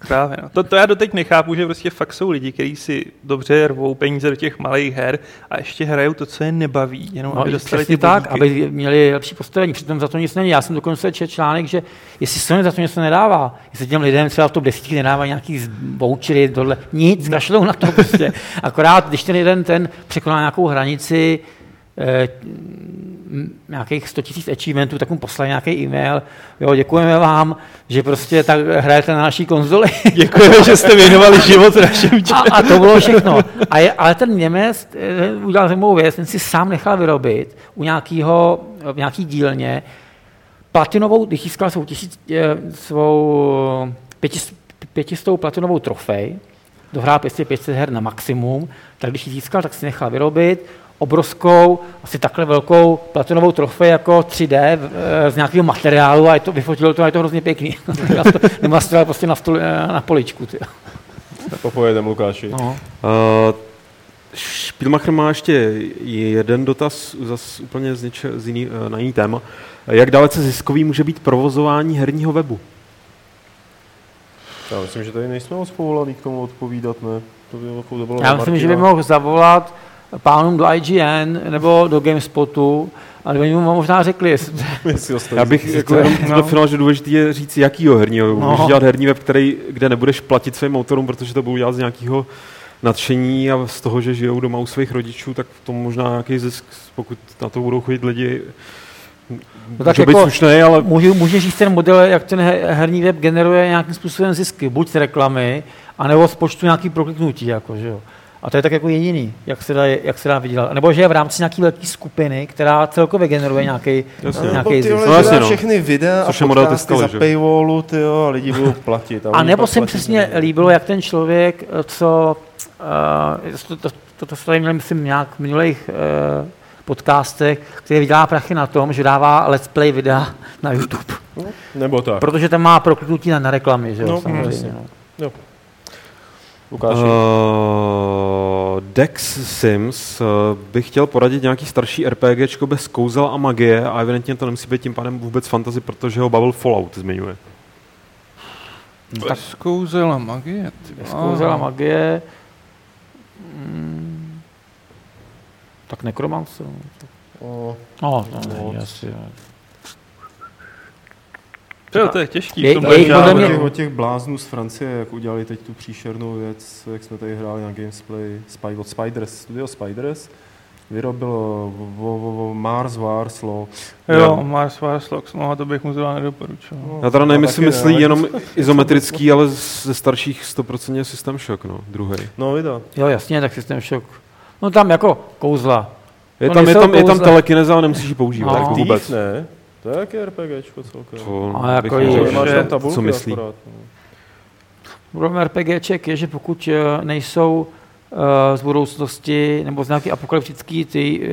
Právě, no. to, to, já doteď nechápu, že prostě fakt jsou lidi, kteří si dobře rvou peníze do těch malých her a ještě hrajou to, co je nebaví, jenom No, aby dostali ty tak, bodíky. aby měli lepší postavení. Přitom za to nic není. Já jsem dokonce četl článek, že jestli Sony za to něco nedává, jestli těm lidem třeba v top desítky nedávají nějaký vouchery, tohle, nic, kašlou na to prostě. *laughs* Akorát, když ten jeden ten překoná nějakou hranici, eh, nějakých 100 000 achievementů, tak mu poslali nějaký e-mail, jo, děkujeme vám, že prostě tak hrajete na naší konzoli. *laughs* Děkujeme, že jste věnovali život našim a, a, to bylo všechno. A je, ale ten Němec eh, udělal zajímavou věc, ten si sám nechal vyrobit u nějakého, v nějaký dílně platinovou, když získal svou, tisíc, eh, svou pětis, pětistou platinovou trofej, dohrál 500 her na maximum, tak když ji získal, tak si nechal vyrobit obrovskou, asi takhle velkou platinovou trofej jako 3D eh, z nějakého materiálu a je to, vyfotil to a je to hrozně pěkný. *laughs* Nebo prostě na, stůl, eh, na poličku. Tyjo. Tak to pojedeme, Lukáši. No. Uh, Spielmacher má ještě jeden dotaz zase úplně z něče, z jiný, na jiný téma. Jak dalece ziskový může být provozování herního webu? Já myslím, že tady nejsme moc povolaný k tomu odpovídat, ne? To by, to bylo Já myslím, že by mohl zavolat pánům do IGN nebo do GameSpotu a oni mu možná řekli, jestli... *laughs* Já bych jako jenom no. definoval, že důležité je říct, jakýho herního. No. Můžeš dělat herní web, který, kde nebudeš platit svým autorům, protože to budou dělat z nějakého nadšení a z toho, že žijou doma u svých rodičů, tak to možná nějaký zisk, pokud na to budou chodit lidi, No tak jako slušný, ale... může, může říct ten model, jak ten herní web generuje nějakým způsobem zisky, buď z reklamy, anebo z počtu nějakých prokliknutí, jako, že jo. A to je tak jako jediný, jak se dá, jak se dá vydělat. Nebo že je v rámci nějaké velké skupiny, která celkově generuje nějaký, jasně. nějaký zisk. No, jasně, no. všechny videa Což a podcasty za paywallu, tyjo, a lidi budou *laughs* platit. A, a nebo se mi přesně líbilo, jak ten člověk, co, uh, to, to, to, to tady měl, myslím, nějak v minulých uh, podcastech, který vydělá prachy na tom, že dává let's play videa na YouTube. No, nebo tak. Protože tam má prokliknutí na, na reklamy, že jo, no, samozřejmě. No. Jo. Lukáši. Uh, Dex Sims uh, bych chtěl poradit nějaký starší RPG bez kouzel a magie a evidentně to nemusí být tím pádem vůbec fantasy, protože ho bavil Fallout zmiňuje. Bez kouzel a magie? Bez kouzel a magie... Mm, tak nekromancer. Oh. No, no, no, asi, Jo, to je těžký. Je, je, je podle mě... O těch bláznů z Francie, jak udělali teď tu příšernou věc, jak jsme tady hráli na Gamesplay Spy, od Spiders, Studio Spiders, vyrobilo Mars Wars Logs. Jo, Mars Wars Logs, no a to bych mu zrovna nedoporučil. No, Já teda nevím, jestli myslí ne, jenom izometrický, ale ze starších 100% System Shock, no, druhý. No, videa. Jo, jasně, tak System Shock No tam jako kouzla. Je tam, je tam, je tam telekineza, ale nemusíš ji používat. No. Tak vůbec. ne? To je jaké RPGčko celkem. To, a jako je, máš tam tabulky co myslí? Akorát, no. Problém RPGček je, že pokud uh, nejsou uh, z budoucnosti nebo z nějaké apokalyptické ty uh,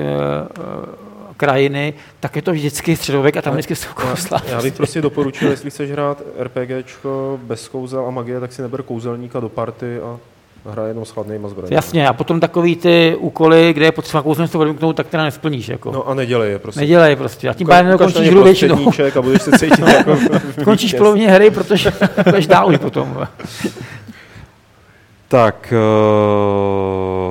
krajiny, tak je to vždycky středověk a tam vždycky jsou kouzla. Já bych prostě doporučil, jestli chceš hrát RPGčko bez kouzel a magie, tak si neber kouzelníka do party a hraje jenom s chladnýma zbraněmi. Jasně, a potom takový ty úkoly, kde je potřeba kouzlem to odmítnout, tak teda nesplníš. Jako. No a nedělej je prostě. Nedělej je prostě. A tím pádem končíš hru většinou. a budeš se cítit jako *laughs* Končíš polovině hry, protože *laughs* budeš dál už potom. *laughs* Tak,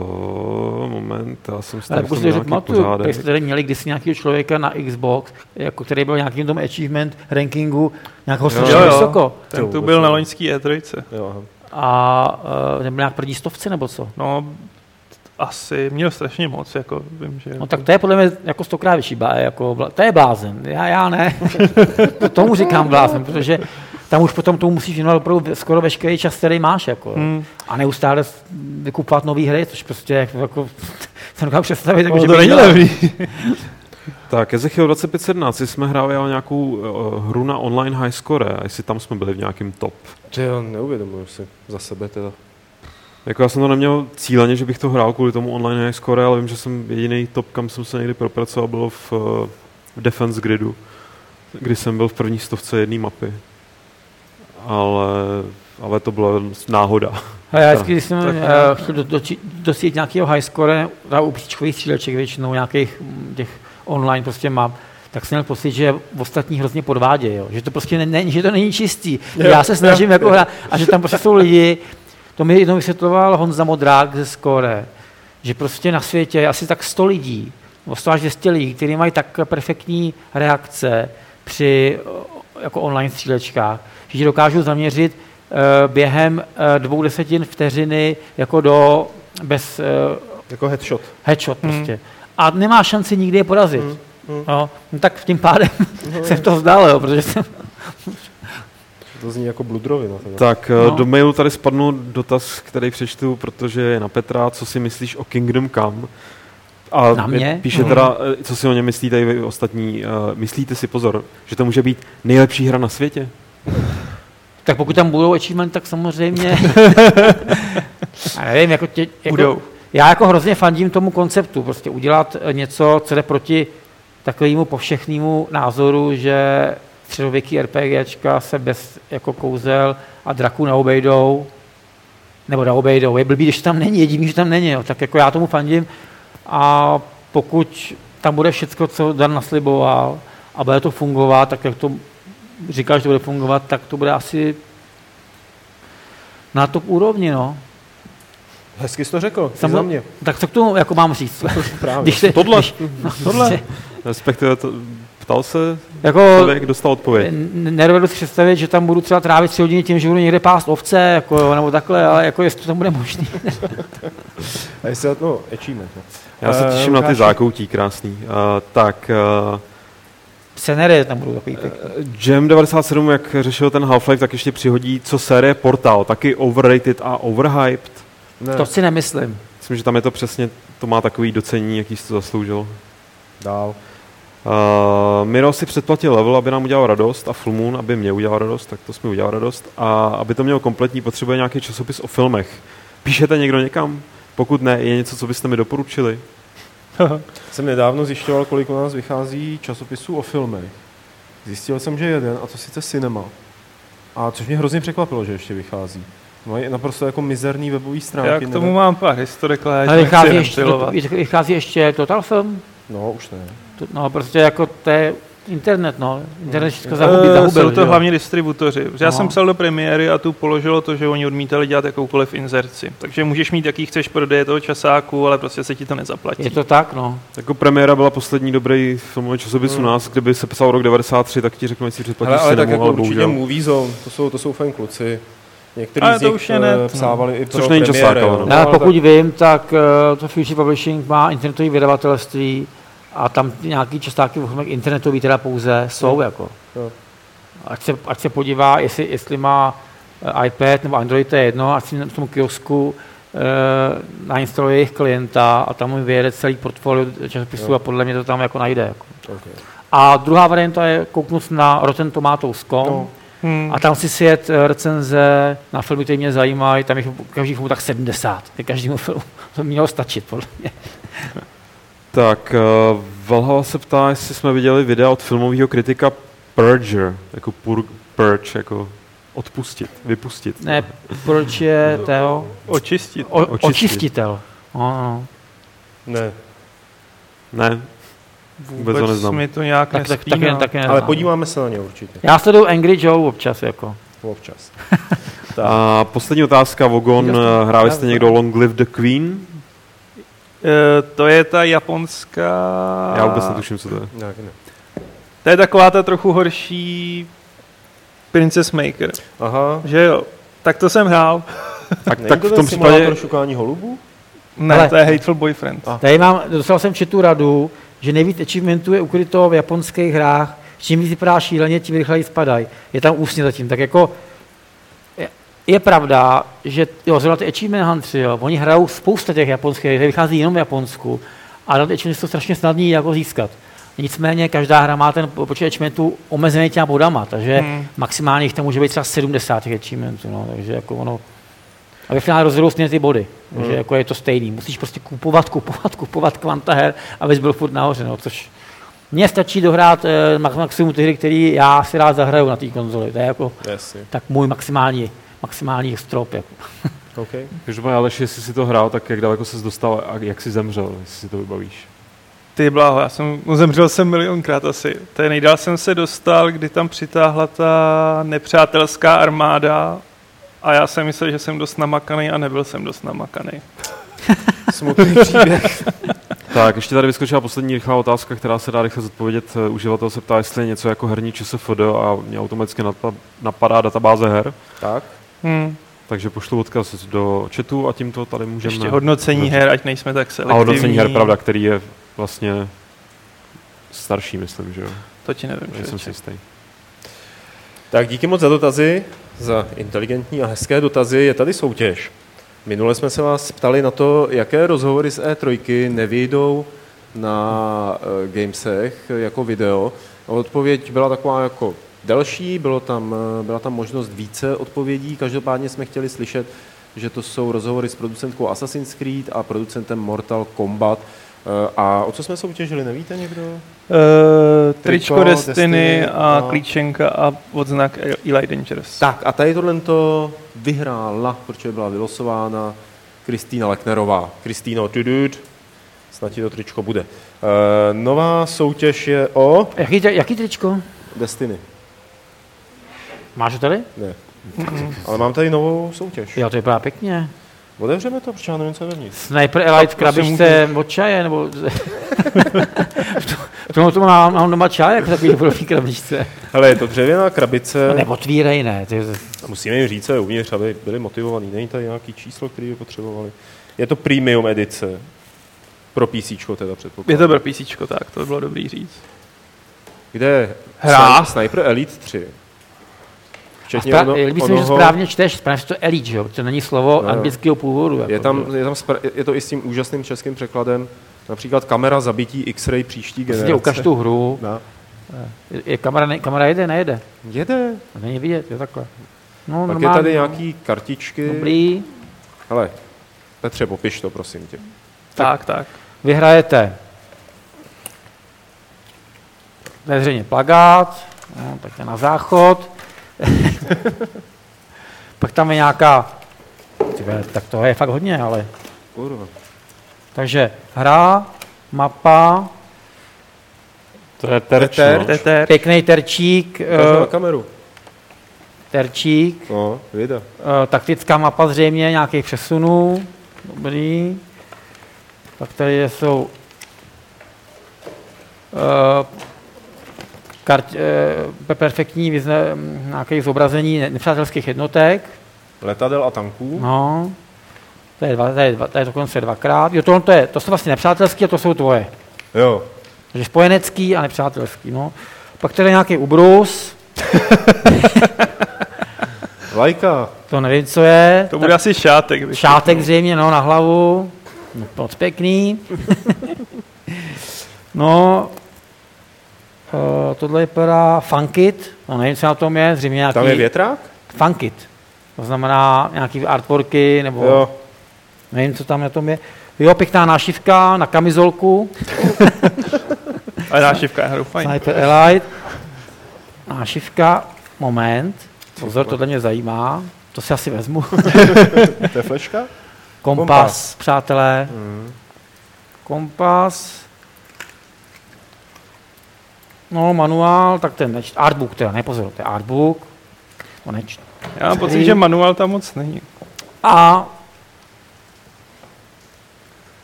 uh, moment, já jsem si pokud si pamatuju, jste tady měli kdysi nějakého člověka na Xbox, jako který byl nějakým tom achievement rankingu, nějakého strašně vysoko. Ten tu byl na loňský E3. Jo, a uh, nebyl nějak první stovce nebo co? No, asi měl strašně moc, jako vím, že... No tak to je podle mě jako stokrát vyšší, jako, to je blázen, já, já ne. *laughs* tomu říkám blázen, protože tam už potom tomu musíš věnovat opravdu skoro veškerý čas, který máš, jako. Hmm. A neustále vykupovat nové hry, což prostě jako, *laughs* se dokážu představit, jako, no, že to není levný. *laughs* Tak, Ezechiel 2517, jsme hráli o nějakou uh, hru na online high score, a jestli tam jsme byli v nějakém top. To já neuvědomuji si za sebe teda. Jako já jsem to neměl cíleně, že bych to hrál kvůli tomu online high score, ale vím, že jsem jediný top, kam jsem se někdy propracoval, bylo v, uh, v Defense Gridu, kdy jsem byl v první stovce jedné mapy. Ale, ale to byla náhoda. A já vždycky, když *laughs* jsem uh, chtěl do, do, dosít nějakého high score, u příčkových stříleček většinou nějakých těch online prostě mám, tak jsem měl pocit, že ostatní hrozně podvádějí, jo. že to prostě ne, že to není čistý. Jo, Já se snažím jo, jako hrát a že tam prostě jsou lidi, to mi jednou vysvětloval Honza Modrák ze Skore, že prostě na světě je asi tak 100 lidí, 100 až 200 lidí, kteří mají tak perfektní reakce při jako online střílečkách, že dokážou zaměřit uh, během uh, dvou desetin vteřiny jako do bez... Uh, jako headshot. Headshot prostě. Hmm a nemá šanci nikdy je porazit. Hmm. No, no, tak tím pádem jsem to vzdal, jo, protože jsem... To zní jako bludrovina. Teda. Tak No. no. do mailu tady spadnul dotaz, který přečtu, protože je na Petra, co si myslíš o Kingdom Come? A Na mě? píše teda, eh, co si o něm myslíte i vy ostatní. Uh, myslíte si, pozor, že to může být nejlepší hra na světě? Tak pokud tam budou achievement, tak samozřejmě... *laughs* Já nevím, jako, tě, jako Budou. Já jako hrozně fandím tomu konceptu, prostě udělat eh, něco, co jde proti takovému povšechnému názoru, že středověký RPGčka se bez jako kouzel a draků neobejdou, nebo neobejdou. Je blbý, když tam není, jediný, že tam není. Jo. Tak jako já tomu fandím a pokud tam bude všecko, co Dan nasliboval a bude to fungovat, tak jak to říkal, že to bude fungovat, tak to bude asi na top úrovni, no. Hezky jsi to řekl, Samo- za mě. Tak co k tomu jako mám říct? Právě. Když se, Tohle. Když, no, Tohle. Respektive to, ptal se jako, člověk, dostal odpověď. nedovedu si představit, že tam budu třeba trávit tři hodiny tím, že budu někde pást ovce, jako, nebo takhle, ale jako jestli to tam bude možné. A jestli, no, achievement. No. Já se Eh, těším na ty zákoutí, krásný. Uh, tak, uh, Scenery tam budou takový pěkný. Jam 97, jak řešil ten Half-Life, tak ještě přihodí, co série Portal, taky overrated a overhyped. Ne, To si nemyslím. Myslím, že tam je to přesně, to má takový docení, jaký si to zasloužil. dál. Uh, Miro si předplatil level, aby nám udělal radost a Full Moon, aby mě udělal radost, tak to jsme udělal radost. A aby to mělo kompletní, potřebuje nějaký časopis o filmech. Píšete někdo někam? Pokud ne, je něco, co byste mi doporučili? *laughs* Jsem nedávno zjišťoval, kolik u nás vychází časopisů o filmech. Zjistil jsem, že jeden, a to sice Cinema. A což mě hrozně překvapilo, že ještě vychází. Mají naprosto jako mizerný webový stránky. Já k tomu nevím- mám pár historek, ale Ale já vychází ještě, ventilovat. vychází ještě Total Film? No, už ne. To, no, prostě jako to je internet, no. Internet všechno zahubí, Eh, zahubil, Jsou to jo? hlavně distributoři. Já No. jsem psal do premiéry a tu položilo to, že oni odmítali dělat jakoukoliv inzerci. Takže můžeš mít, jaký chceš prodeje toho časáku, ale prostě se ti to nezaplatí. Je to tak, no. Jako premiéra byla poslední dobrý filmový časopis u nás, kdyby se psal rok 93, tak ti řeknu, jestli předplatíš Hele, ale tak jako ale určitě bohužel. Movie Zone, to jsou, to jsou fajn kluci. Některý Ale z to nich už je net, eh, no. psávali i pro Což není premiéry, časák, ale jo. no. ale pokud vím, tak uh, to Future Publishing má internetové vydavatelství a tam nějaký častáky internetový teda pouze jsou, Jo. jako. Jo. Ať se, ať se podívá, jestli, jestli má eh, iPad nebo Android, to je jedno, ať si na tom kiosku uh, nainstaluje jejich klienta a tam mu vyjede celý portfolio časopisů a podle mě to tam jako najde. Jako. Okay. A druhá varianta je kouknout na Rotten Tomatoes.com No. Hmm. a tam si sjet eh, recenze na filmy, které mě zajímají, tam je každý film tak 70, ke každému filmu. *laughs* To mělo stačit, podle mě. *laughs* Tak, uh, Valhalla se ptá, jestli jsme viděli videa od filmového kritika Purger, jako pur, purge, jako odpustit, vypustit. Ne, proč je Teo? Očistit. O, Očistit. očistitel. No. Ne, Ne, vůbec ho neznám. mi to nějak Tak, tak, tak, nespíná. tak, tak ale podíváme se na ně určitě. Já sleduju Angry Joe občas, jako. Občas. *laughs* A poslední otázka, Vogon, hráli jste někdo Long Live the Queen? Eh, to je ta japonská... Já vůbec netuším, co to je. Ne. To je taková ta trochu horší Princess Maker. Aha. Že jo? Tak to jsem hrál. Tak, tak to v tom případě, šukání holubů? Ne, Ale- to je Hateful Boyfriend. A. Tady mám, dostal jsem četu radu, že nejvíc achievementů je ukryto v japonských hrách, čím víc vypadá šíleně, tím rychleji spadají. Je tam úsně zatím, tak jako je, je pravda, že jo, zrovna ty achievement huntři, jo, oni hrajou spousta těch japonských, které vychází jenom v Japonsku, a ty achievements jsou strašně snadný jako získat. Nicméně každá hra má ten počet achievementů omezený těma bodama, takže hmm. maximálně jich tam může být třeba 70 těch achievementů, no, takže jako ono, a ve finále rozdělou stejně ty body, takže Hmm. jako je to stejný. Musíš prostě kupovat, kupovat, kupovat kvanta her, abys byl furt nahoře, no, což mně stačí dohrát eh, max- maximum ty hry, které já si rád zahraju na té konzoli. To je jako Jasně. tak můj maximální, maxální strop. Jako. *laughs* OK. každopádně Aleš, jestli si to hrál, tak jak daleko ses dostal a jak si zemřel, jestli si to vybavíš. Ty bláho, já jsem, no, zemřel jsem milionkrát asi. To je nejdál jsem se dostal, kdy tam přitáhla ta nepřátelská armáda a já jsem myslel, že jsem dost namakaný a nebyl jsem dost namakaný. *laughs* Smutný příběh. *laughs* Tak, ještě tady vyskočila poslední rychlá otázka, která se dá rychle zodpovědět. Eh, Uživatel se ptá, jestli je něco jako herní ČSFD a mě automaticky napa- napadá databáze her. tak. Hmm. Takže pošlu odkaz do chatu a tímto tady můžeme... Ještě hodnocení her, ať nejsme tak A selektivní. hodnocení her, pravda, který je vlastně starší, myslím, že jo. To ti nevím. Nejsem si jistý. Tak díky moc za dotazy, za inteligentní a hezké dotazy. Je tady soutěž. Minule jsme se vás ptali na to, jaké rozhovory z E3 nevyjdou na uh, Gamesech jako video. Odpověď byla taková jako delší, bylo tam, eh, byla tam možnost více odpovědí. Každopádně jsme chtěli slyšet, že to jsou rozhovory s producentkou Assassin's Creed a producentem Mortal Kombat. Eh, A o co jsme soutěžili, nevíte někdo? Uh, tričko Tričko, Destiny, Destiny a a- klíčenka a odznak Eli Dangerous. Tak a tady tohle to vyhrála, protože byla vylosována Kristýna Leknerová. Kristýno, tudud, snad ti to tričko bude. E, nová soutěž je o Jaký, jaký tričko? Destiny. Máš ho tady? Ne. Ale mám tady novou soutěž. Jo, to vypadá pěkně. Otevřeme to, protože já nevím, co je vevnitř. Sniper Elite v krabičce od čaje, nebo... *laughs* K tomu tomu mám, mám doma čaj, jako takový dobrý krabičce. Hele, je to dřevěná krabice. No, Neotvírej, ne. Ty, Musíme jim říct, co je uvnitř, aby byli motivovaní. Není tady nějaký číslo, který by potřebovali. Je to premium edice. Pro PC teda Je předpokládám. to pro PC, tak, to by bylo dobrý říct. Kde je Hra? Sni- Sniper Elite 3. a Včetně spra- ono, líbí se mi, že správně čteš, správně to Elite, že jo? To není slovo jo. anglického původu. Jako, je, tam, je, tam spra- je to i s tím úžasným českým překladem. Například kamera zabití X-ray příští Prostě generace. ukaž tu hru. No. Je, je kamera, ne, kamera jede, nejede. Jede. To není vidět, jo takhle. No, Pak je normálně, tady no. nějaký kartičky. Dobrý. Hele, Petře, popiš to, prosím tě. Tak, tak. Vyhrajete veřejně plagát, no, tak je na záchod. *laughs* Pak tam je nějaká, ty vole, tak toho je fakt hodně, ale. Kurva. Takže hra, mapa, To je terč, Terč. no. Teter. pěkný terčík, Ukaž na kameru. terčík, No, vida. eh, taktická mapa zřejmě, nějakých přesunů, dobrý. Pak tady jsou eh, kart, eh, perfektní vyzna, nějaké zobrazení ne- nepřátelských jednotek. Letadel a tanků. No, to je, dva, to je, dva, to je dokonce dvakrát. Jo, tohle to, je, to jsou vlastně nepřátelský a to jsou tvoje. Jo. Takže spojenecký a nepřátelský. No. Pak tady je nějaký ubrus, *laughs* Lajka. to nevím, co je. To bude asi šátek. Šátek zřejmě, no, na hlavu. No, moc pěkný. *laughs* no, uh, tohle vypadá funkit, no nevím, co na tom je, zřejmě nějaký Tam je větrák? funkit. To znamená nějaký artworky, nebo Jo. nevím, co tam na tom je. Jo, pěkná nášivka na kamizolku, *laughs* Ale nášivka je hru fajn. Sniper Elite. Nášivka, moment, pozor, tohle mě zajímá, to si asi vezmu. *laughs* To je fleška? Kompas, Kompas. přátelé. Mm. Kompas. No, manuál, tak ten neč, artbook teda, ne pozor, to je artbook. To neč. Já mám pocit, že manuál tam moc není. A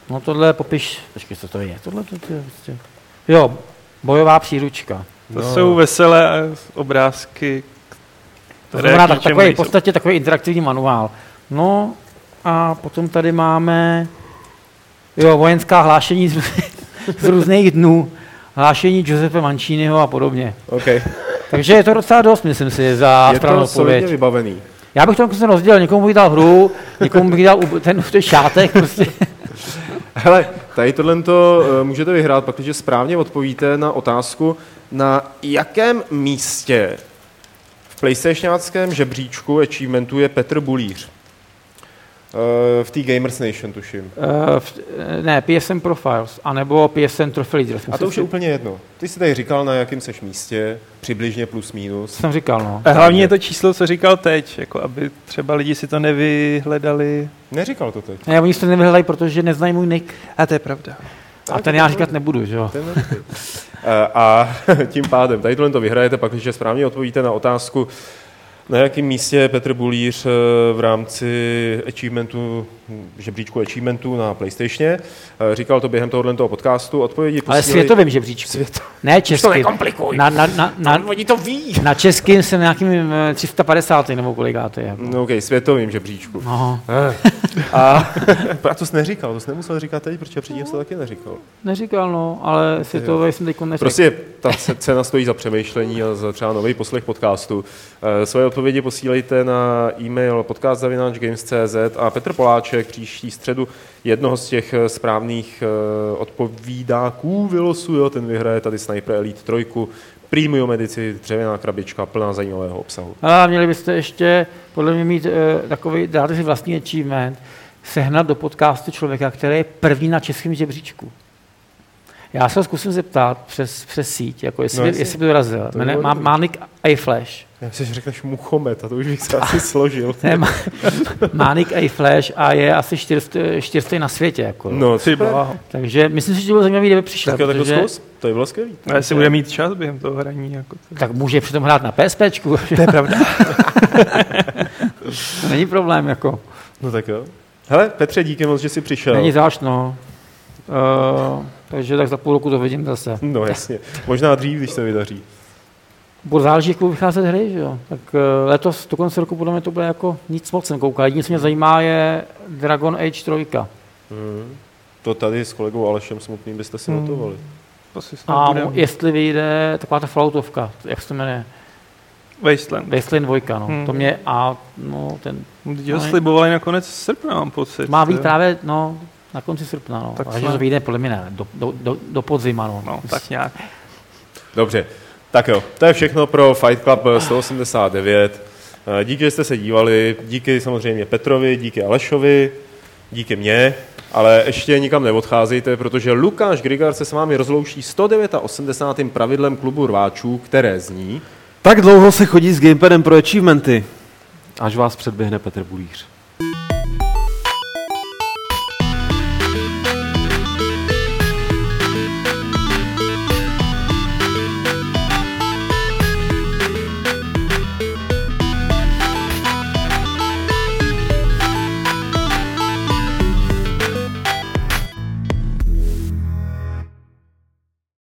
no tohle popiš, počkej, co to je, tohle to, to je prostě, jo, bojová příručka. To jsou veselé obrázky, To které znamená k tak, takový, v podstatě takový interaktivní manuál. No a potom tady máme jo, vojenská hlášení z, *laughs* z různých dnů. Hlášení Giuseppe Manciniho a podobně. OK. *laughs* Takže je to docela dost, myslím si, za Je správnou to solidně odpověď. vybavený. Já bych to jako rozdělil, někomu bych dal hru, někomu bych dal ten, ten šátek, prostě. *laughs* Hele, tady tohle to můžete vyhrát, protože správně odpovíte na otázku, na jakém místě v PlayStationáckém žebříčku achievementu je Petr Bulíř. Eh, V té Gamers Nation, tuším. Uh, v, ne, PSN Profiles, anebo PSN Trophy Leaders. A to už je úplně jedno. Ty jsi tady říkal, na jakém seš místě, přibližně plus minus. jsem říkal, no. A hlavně je to číslo, co říkal teď, jako aby třeba lidi si to nevyhledali. Neříkal to teď. Ne, oni si to nevyhledají, protože neznají můj nick. A to je pravda. A ten já říkat nebudu, že jo. Eh, A *laughs* tím pádem, tady tohle to vyhrajete, pak když správně odpovíte na otázku, na jakém místě Petr Bulíř eh, v rámci achievementu žebříčku achievementů na PlayStationě. Eh, Říkal to během tohohle toho podcastu. Odpovědi Ale posílali... světovým žebříčku. Svět... Ne to českým. nekomplikuj. Na, na, na, na, Oni to ví. na českým jsem nějakým eh, 350. nebo kolikát to je. jako. No, OK, světovým žebříčku. No, A, a to jsi neříkal, to jsi nemusel říkat teď, protože předtím jsi to taky neříkal. neříkal, no, ale světové jsem teď neřekl. Prostě ta ce- cena stojí za přemýšlení a za třeba nový poslech podcastu. Eh, Svoje odpovědi posílejte na e-mail podcast.games.cz a Petr Poláček příští středu jednoho z těch eh, správných eh, odpovídáků vylosuje, ten vyhraje tady Sniper Elite 3, premium edici, dřevěná krabička plná zajímavého obsahu. A měli byste ještě, podle mě, mít uh, takový, dáte si vlastní achievement, sehnat do podcastu člověka, který je první na českém žebříčku. Já se ho zkusím zeptat přes, přes síť, jako jestli, No jasně. jestli by dorazil. To bylo Má, má nick A-Flash. Já si že řekneš Muchomet a to už bych se asi *laughs* složil. Ne, má, *laughs* má nick A-Flash a je asi čtyřstý, čtyřstý na světě. Jako. No, Ty super. bláho. Takže myslím si, že to bylo zajímavé, kdyby přišel. Tak jo, tak to protože- zkus. To by bylo skvělý. A jestli bude mít čas během toho hraní. Jako to. Tak může přitom hrát na PSPčku. to je pravda. *laughs* Není problém, jako. No tak jo. Hele, Petře, díky moc, že jsi přišel. Není záč, no. Uh, takže tak za půl roku to vidím zase. No jasně. Možná dřív, když se vydaří. Bude záleží, jak budou vycházet hry, že jo. Tak uh, letos, do konce roku, podle mě to bude jako nic moc jsem koukal. Jediné, co mě zajímá, je Dragon Age 3. Hmm. To tady s kolegou Alešem Smutným byste si Hmm. notovali. To si snad A budem. jestli vyjde taková ta Falloutovka, jak se to jmenuje, Wasteland. Wasteland 2, no. Hmm. To mě, a no, ten ho No, slibovali na konec srpna, mám pocit. má být právě, no, na konci srpna, no. Tak Tak že jsme- to vyjde podle mě ne, do, do, do, do podzima, no. No, tak nějak. Dobře, tak jo, to je všechno pro Fight Club 189. Eh, Díky, že jste se dívali, díky samozřejmě Petrovi, díky Alešovi, díky mně, ale ještě nikam neodcházejte, protože Lukáš Grigar se s vámi rozlouší 189. pravidlem klubu rváčů, které zní... Tak dlouho se chodí s gamepadem pro achievementy, až vás předběhne Petr Bulíř.